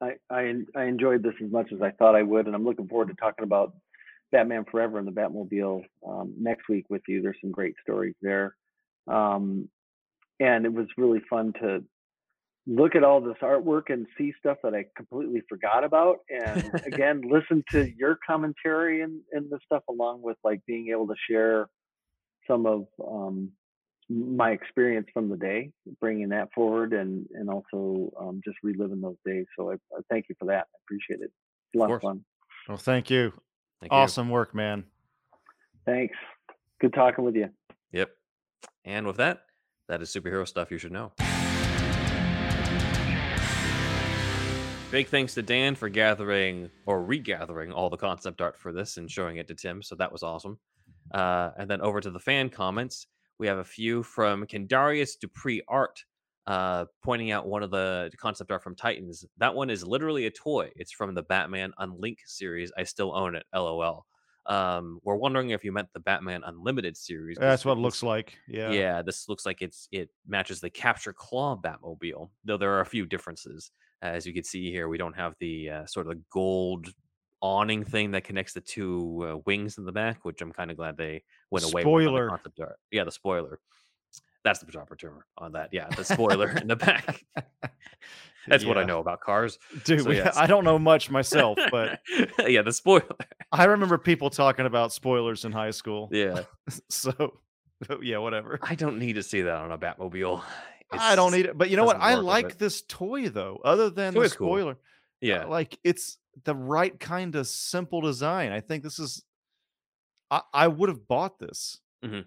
[SPEAKER 1] I, I I enjoyed this as much as I thought I would, and I'm looking forward to talking about Batman Forever and the Batmobile um, next week with you. There's some great stories there, um, and it was really fun to look at all this artwork and see stuff that I completely forgot about, and again listen to your commentary and and the stuff along with like being able to share some of um, my experience from the day, bringing that forward, and and also um, just reliving those days. So I, I thank you for that. I appreciate it. It's a lot of
[SPEAKER 2] course.
[SPEAKER 1] fun.
[SPEAKER 3] Well, thank you.
[SPEAKER 2] Thank you.
[SPEAKER 3] awesome work, man.
[SPEAKER 1] Thanks. Good talking with you.
[SPEAKER 2] Yep. And with that, that is superhero stuff you should know. Big thanks to Dan for gathering or regathering all the concept art for this and showing it to Tim. So that was awesome. Uh, and then over to the fan comments, we have a few from Kendarius Dupree Art uh, pointing out one of the concept art from Titans. That one is literally a toy. It's from the Batman Unlink series. I still own it. LOL. Um, we're wondering if you meant the Batman Unlimited series.
[SPEAKER 3] That's what it looks like. Yeah.
[SPEAKER 2] yeah. this looks like it's it matches the Capture Claw Batmobile, though there are a few differences. As you can see here, we don't have the uh, sort of gold awning thing that connects the two uh, wings in the back, which I'm kind of glad they went away with the
[SPEAKER 3] Spoiler.
[SPEAKER 2] concept art. Yeah, the spoiler. That's the proper term on that. Yeah, the spoiler in the back. That's what I know about cars.
[SPEAKER 3] Dude,
[SPEAKER 2] So, yes.
[SPEAKER 3] I don't know much myself, but
[SPEAKER 2] yeah, the spoiler.
[SPEAKER 3] I remember people talking about spoilers in high school.
[SPEAKER 2] Yeah,
[SPEAKER 3] So, yeah, whatever.
[SPEAKER 2] I don't need to see that on a Batmobile.
[SPEAKER 3] I don't need it. But you know what? I like this toy though. Other than the
[SPEAKER 2] is cool.
[SPEAKER 3] spoiler, uh,
[SPEAKER 2] Yeah,
[SPEAKER 3] like it's the right kind of simple design. I think this is. I, I would have bought this. Mm-hmm.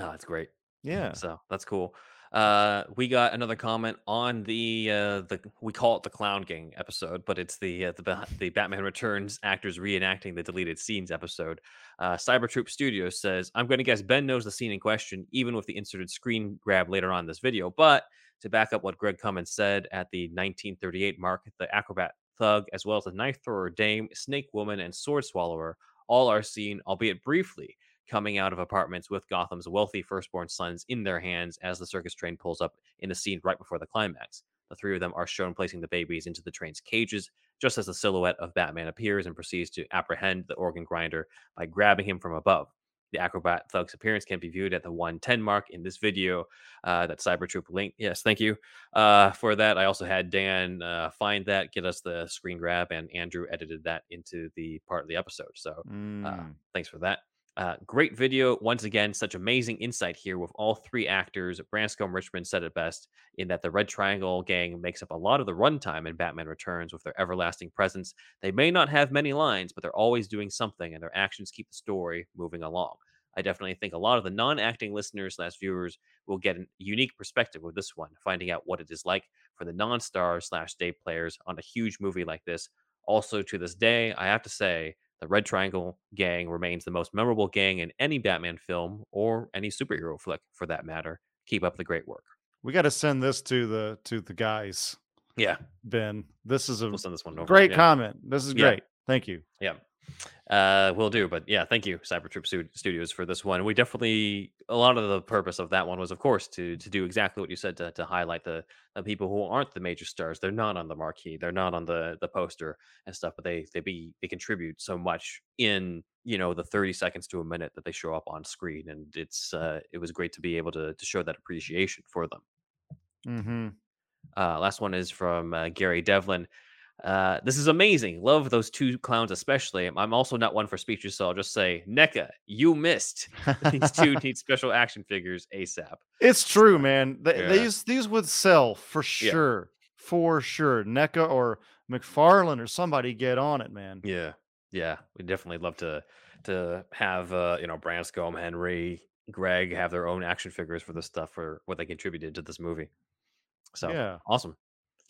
[SPEAKER 2] oh, that's great.
[SPEAKER 3] Yeah.
[SPEAKER 2] So that's cool. Uh, we got another comment on the uh, the we call it the Clown Gang episode, but it's the uh, the the Batman Returns actors reenacting the deleted scenes episode. Uh, Cybertroop Studios says, "I'm going to guess Ben knows the scene in question, even with the inserted screen grab later on this video. But to back up what Greg Cummins said at the 1938 mark, the acrobat thug, as well as the knife thrower dame, snake woman, and sword swallower, all are seen, albeit briefly." Coming out of apartments with Gotham's wealthy firstborn sons in their hands as the circus train pulls up in the scene right before the climax. The three of them are shown placing the babies into the train's cages, just as the silhouette of Batman appears and proceeds to apprehend the organ grinder by grabbing him from above. The acrobat thug's appearance can be viewed at the 110 mark in this video uh, that Cybertroop link. Yes, thank you uh, for that. I also had Dan uh, find that, get us the screen grab, and Andrew edited that into the part of the episode. So
[SPEAKER 3] Mm.
[SPEAKER 2] Thanks for that. Uh, great video. Once again, such amazing insight here with all three actors. Branscombe Richmond said it best in that the Red Triangle gang makes up a lot of the runtime in Batman Returns with their everlasting presence. They may not have many lines, but they're always doing something, and their actions keep the story moving along. I definitely think a lot of the non-acting listeners slash viewers will get a unique perspective with this one, finding out what it is like for the non-star slash day players on a huge movie like this. Also, to this day, I have to say the Red Triangle gang remains the most memorable gang in any Batman film or any superhero flick for that matter. Keep up the great work.
[SPEAKER 3] We got to send this to the to the guys,
[SPEAKER 2] Yeah,
[SPEAKER 3] Ben. This is a
[SPEAKER 2] we'll send this one over.
[SPEAKER 3] great
[SPEAKER 2] yeah.
[SPEAKER 3] comment. This is
[SPEAKER 2] Yeah.
[SPEAKER 3] great. Thank you.
[SPEAKER 2] Yeah. Uh, will do. But yeah, thank you, Cybertroop Stu- Studios, for this one. We definitely a lot of the purpose of that one was, of course, to to do exactly what you said to to highlight the, the people who aren't the major stars. They're not on the marquee. They're not on the the poster and stuff. But they they be they contribute so much in you know the 30 seconds to a minute that they show up on screen, and it's uh, it was great to be able to to show that appreciation for them.
[SPEAKER 3] Mm-hmm.
[SPEAKER 2] Uh, last one is from uh, Gary Devlin. Uh, this is amazing. Love those two clowns, especially. I'm also not one for speeches, so I'll just say, NECA, you missed. These two need special action figures ASAP.
[SPEAKER 3] It's true, man. Th-
[SPEAKER 2] Yeah.
[SPEAKER 3] These these would sell for
[SPEAKER 2] Yeah.
[SPEAKER 3] sure, for sure. NECA or McFarlane or somebody get on it, man.
[SPEAKER 2] Yeah, yeah. We definitely love to to have uh, you know Branscombe, Henry, Greg have their own action figures for this stuff for what they contributed to this movie. So
[SPEAKER 3] Yeah.
[SPEAKER 2] awesome.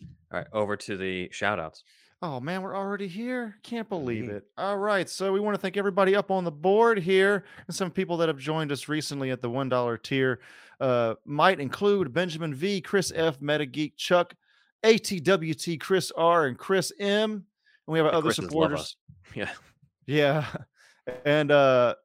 [SPEAKER 2] All right, over to the shout outs.
[SPEAKER 3] Oh man, we're already here. Can't believe
[SPEAKER 2] Mhm.
[SPEAKER 3] it. All right. So we want to thank everybody up on the board here and some people that have joined us recently at the $1 tier. Uh, might include Benjamin V, Chris F, MetaGeek, Chuck, ATWT, Chris R, and Chris M. And we have our
[SPEAKER 2] The
[SPEAKER 3] other
[SPEAKER 2] Chris's love
[SPEAKER 3] supporters.
[SPEAKER 2] Yeah.
[SPEAKER 3] Yeah. And uh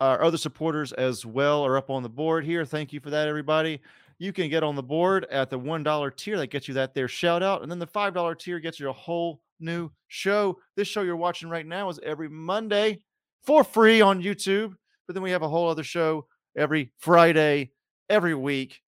[SPEAKER 3] our other supporters as well are up on the board here. Thank you for that, everybody. You can get on the board at the $1 tier. That gets you that there shout out. And then the $5 tier gets you a whole new show. This show you're watching right now is every Monday for free on YouTube. But then we have a whole other show every Friday, every week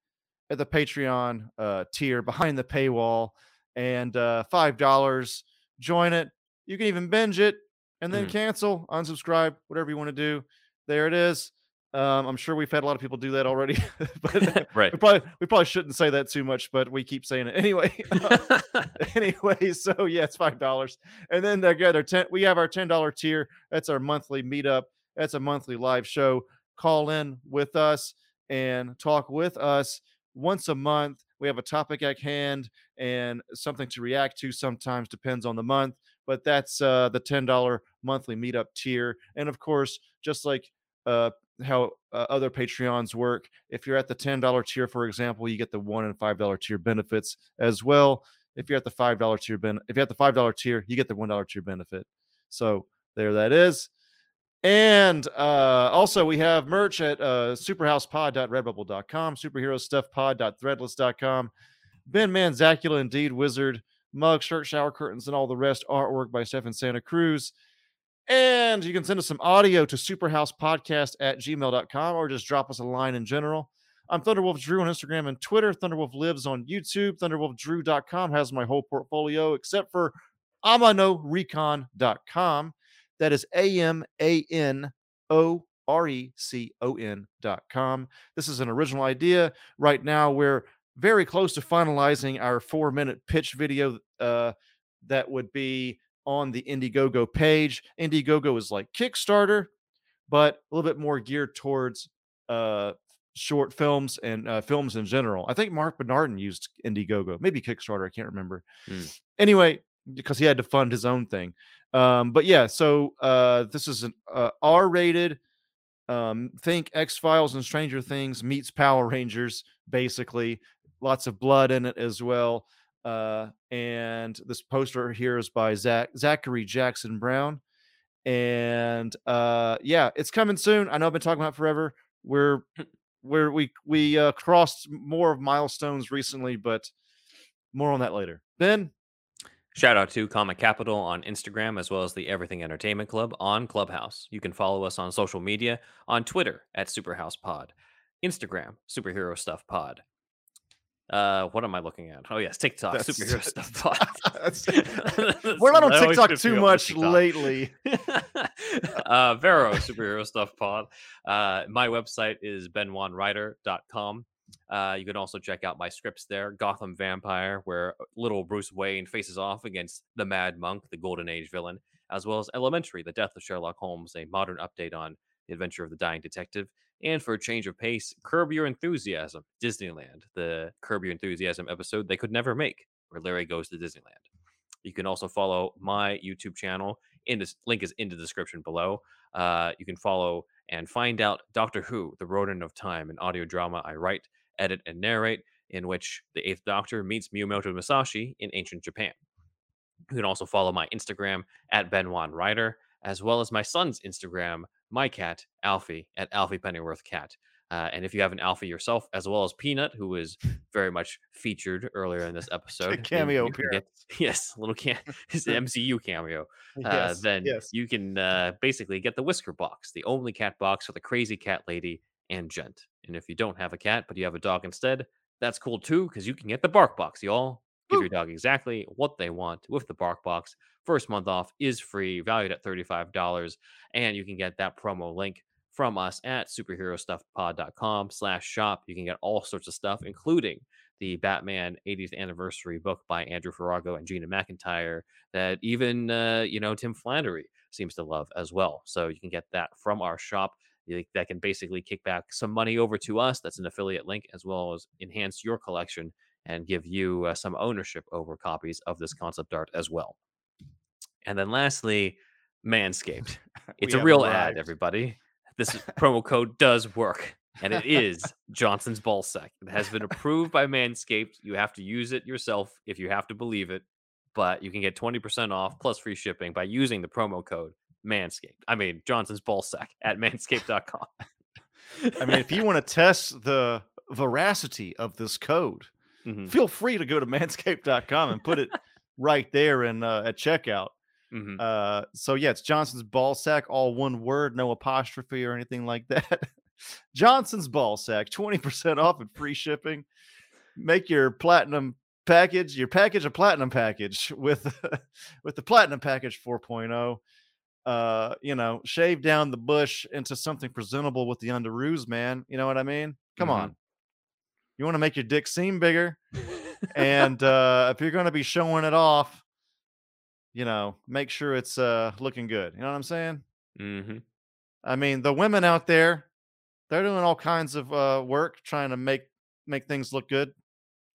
[SPEAKER 3] at the Patreon uh, tier behind the paywall. And uh, $5. Join it. You can even binge it and then
[SPEAKER 2] Mhm.
[SPEAKER 3] cancel, unsubscribe, whatever you want to do. There it is. Um, I'm sure we've had a lot of people do that already, but
[SPEAKER 2] right.
[SPEAKER 3] we probably we probably shouldn't say that too much, but we keep saying it anyway. anyway, so yeah, it's five dollars, and then together ten. We have our ten dollar tier. That's our monthly meetup. That's a monthly live show. Call in with us and talk with us once a month. We have a topic at hand and something to react to. Sometimes depends on the month, but that's uh, the ten dollar monthly meetup tier. And of course, just like uh, how uh, other Patreons work. If you're at the $10 tier, for example, you get the one and $5 tier benefits as well. If you're at the $5 tier, ben- if you're at the $5 tier, you get the $1 tier benefit. So there that is. And uh, also, we have merch at uh, superhousepod.redbubble.com, superherostuffpod.threadless.com, Ben Manzacula, Indeed Wizard, mug, shirt, shower curtains, and all the rest. Artwork by Stefan Santa Cruz. And you can send us some audio to superhousepodcast at gmail.com or just drop us a line in general. I'm Thunderwolf Drew on Instagram and Twitter. Thunderwolf lives on YouTube. ThunderwolfDrew.com has my whole portfolio except for AmanoRecon.com. That is A M A N O R E C O N.com. This is an original idea. Right now, we're very close to finalizing our four minute pitch video uh, that would be on the Indiegogo page. Indiegogo is like Kickstarter, but a little bit more geared towards uh, short films and uh, films in general. I think Marc Bernardin used Indiegogo, maybe Kickstarter. I can't remember.
[SPEAKER 2] Hmm.
[SPEAKER 3] Anyway, because he had to fund his own thing. Um, but yeah, so uh, this is an uh, R-rated. Um, think X Files and Stranger Things meets Power Rangers, basically. Lots of blood in it as well. Uh, and this poster here is by Zach Zachary Jackson Brown. And uh, yeah, it's coming soon. I know I've been talking about forever. We're we're we we uh, crossed more of milestones recently, but more on that later. Ben,
[SPEAKER 2] Shout out to Comic Capital on Instagram as well as the Everything Entertainment Club on Clubhouse. You can follow us on social media on Twitter at Superhouse Pod, Instagram Superhero Stuff Pod. Uh, what am I looking at? Oh yes, TikTok
[SPEAKER 3] That's-
[SPEAKER 2] Superhero Stuff
[SPEAKER 3] we're not on TikTok too much
[SPEAKER 2] TikTok.
[SPEAKER 3] lately.
[SPEAKER 2] uh, Vero Superhero Stuff Pod. Uh, my website is benwanwriter.com. Uh, you can also check out my scripts there. Gotham Vampire, where little Bruce Wayne faces off against the Mad Monk, the Golden Age villain, as well as Elementary, the death of Sherlock Holmes, a modern update on the adventure of the dying detective. And for a change of pace, Curb Your Enthusiasm, Disneyland, the Curb Your Enthusiasm episode they could never make, where Larry goes to Disneyland. You can also follow my YouTube channel. In this link is in the description below. Uh, you can follow and find out Doctor Who, the Rodent of Time, an audio drama I write, edit, and narrate, in which the Eighth Doctor meets Miyamoto Musashi in ancient Japan. You can also follow my Instagram at Benwan Writer, as well as my son's Instagram, my cat, Alfie, at Alfie Pennyworth Cat. Uh, and if you have an Alfie yourself, as well as Peanut, who was very much featured earlier in this episode,
[SPEAKER 3] cameo
[SPEAKER 2] get- yes, little can his MCU cameo. Uh, then
[SPEAKER 3] yes.
[SPEAKER 2] you can uh, basically get the Whisker box, the only cat box for the crazy cat lady and gent. And if you don't have a cat, but you have a dog instead, that's cool too, because you can get the bark box, y'all. Give your dog exactly what they want with the bark box. First month off is free, valued at $35. And you can get that promo link from us at superherostuffpod.com slash shop. You can get all sorts of stuff, including the Batman 80th anniversary book by Andrew Farago and Gina McIntyre that even, uh, you know, Tim Flattery seems to love as well. So you can get that from our shop. That can basically kick back some money over to us. That's an affiliate link, as well as enhance your collection and give you uh, some ownership over copies of this concept art as well. And then lastly, Manscaped. It's a real ad, everybody. This promo code does work, and it is Johnson's Ballsack. It has been approved by Manscaped. You have to use it yourself if you have to believe it, but you can get 20% off plus free shipping by using the promo code Manscaped. I mean, Johnson's Ballsack at manscaped.com.
[SPEAKER 3] I mean, if you want to test the veracity of this code,
[SPEAKER 2] Mhm,
[SPEAKER 3] feel free to go to manscaped.com and put it right there in uh, at checkout.
[SPEAKER 2] mhm.
[SPEAKER 3] Uh, so yeah, it's Johnson's ball sack, all one word, no apostrophe or anything like that. Johnson's ball sack, 20% off and free shipping. Make your platinum package, your package a platinum package with with the platinum package 4.0. Uh, you know, shave down the bush into something presentable with the underoos, man. You know what I mean? Come
[SPEAKER 2] Mhm.
[SPEAKER 3] on. You want to make your dick seem bigger, and uh, if you're going to be showing it off, you know, make sure it's uh, looking good. You know what I'm saying?
[SPEAKER 2] Mhm.
[SPEAKER 3] I mean, the women out there, they're doing all kinds of uh, work trying to make make things look good. You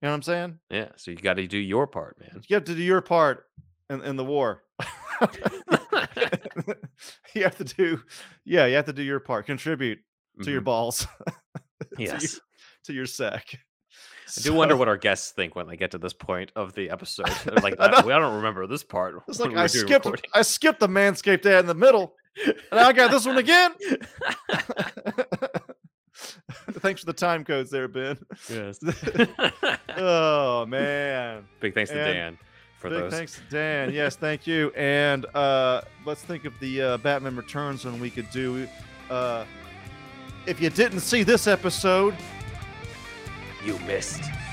[SPEAKER 3] know what I'm saying?
[SPEAKER 2] Yeah, so you got to do your part, man.
[SPEAKER 3] You have to do your part in, in the war. you have to do, yeah, you have to do your part. Contribute to your
[SPEAKER 2] Mhm.
[SPEAKER 3] balls,
[SPEAKER 2] Yes.
[SPEAKER 3] To your sack.
[SPEAKER 2] I do wonder what our guests think when they get to this point of the episode. They're like,
[SPEAKER 3] I
[SPEAKER 2] "That- we I don't remember this part.
[SPEAKER 3] It's like I skipped,
[SPEAKER 2] recording."
[SPEAKER 3] I skipped the manscaped ad in the middle, and I got this one again. Thanks for the time codes there, Ben.
[SPEAKER 2] yes.
[SPEAKER 3] Oh man.
[SPEAKER 2] Big thanks to
[SPEAKER 3] And
[SPEAKER 2] Dan for
[SPEAKER 3] Big
[SPEAKER 2] those.
[SPEAKER 3] thanks to Dan. Yes, thank you. And uh, let's think of the uh, Batman Returns when we could do. Uh, if you didn't see this episode,
[SPEAKER 2] You missed.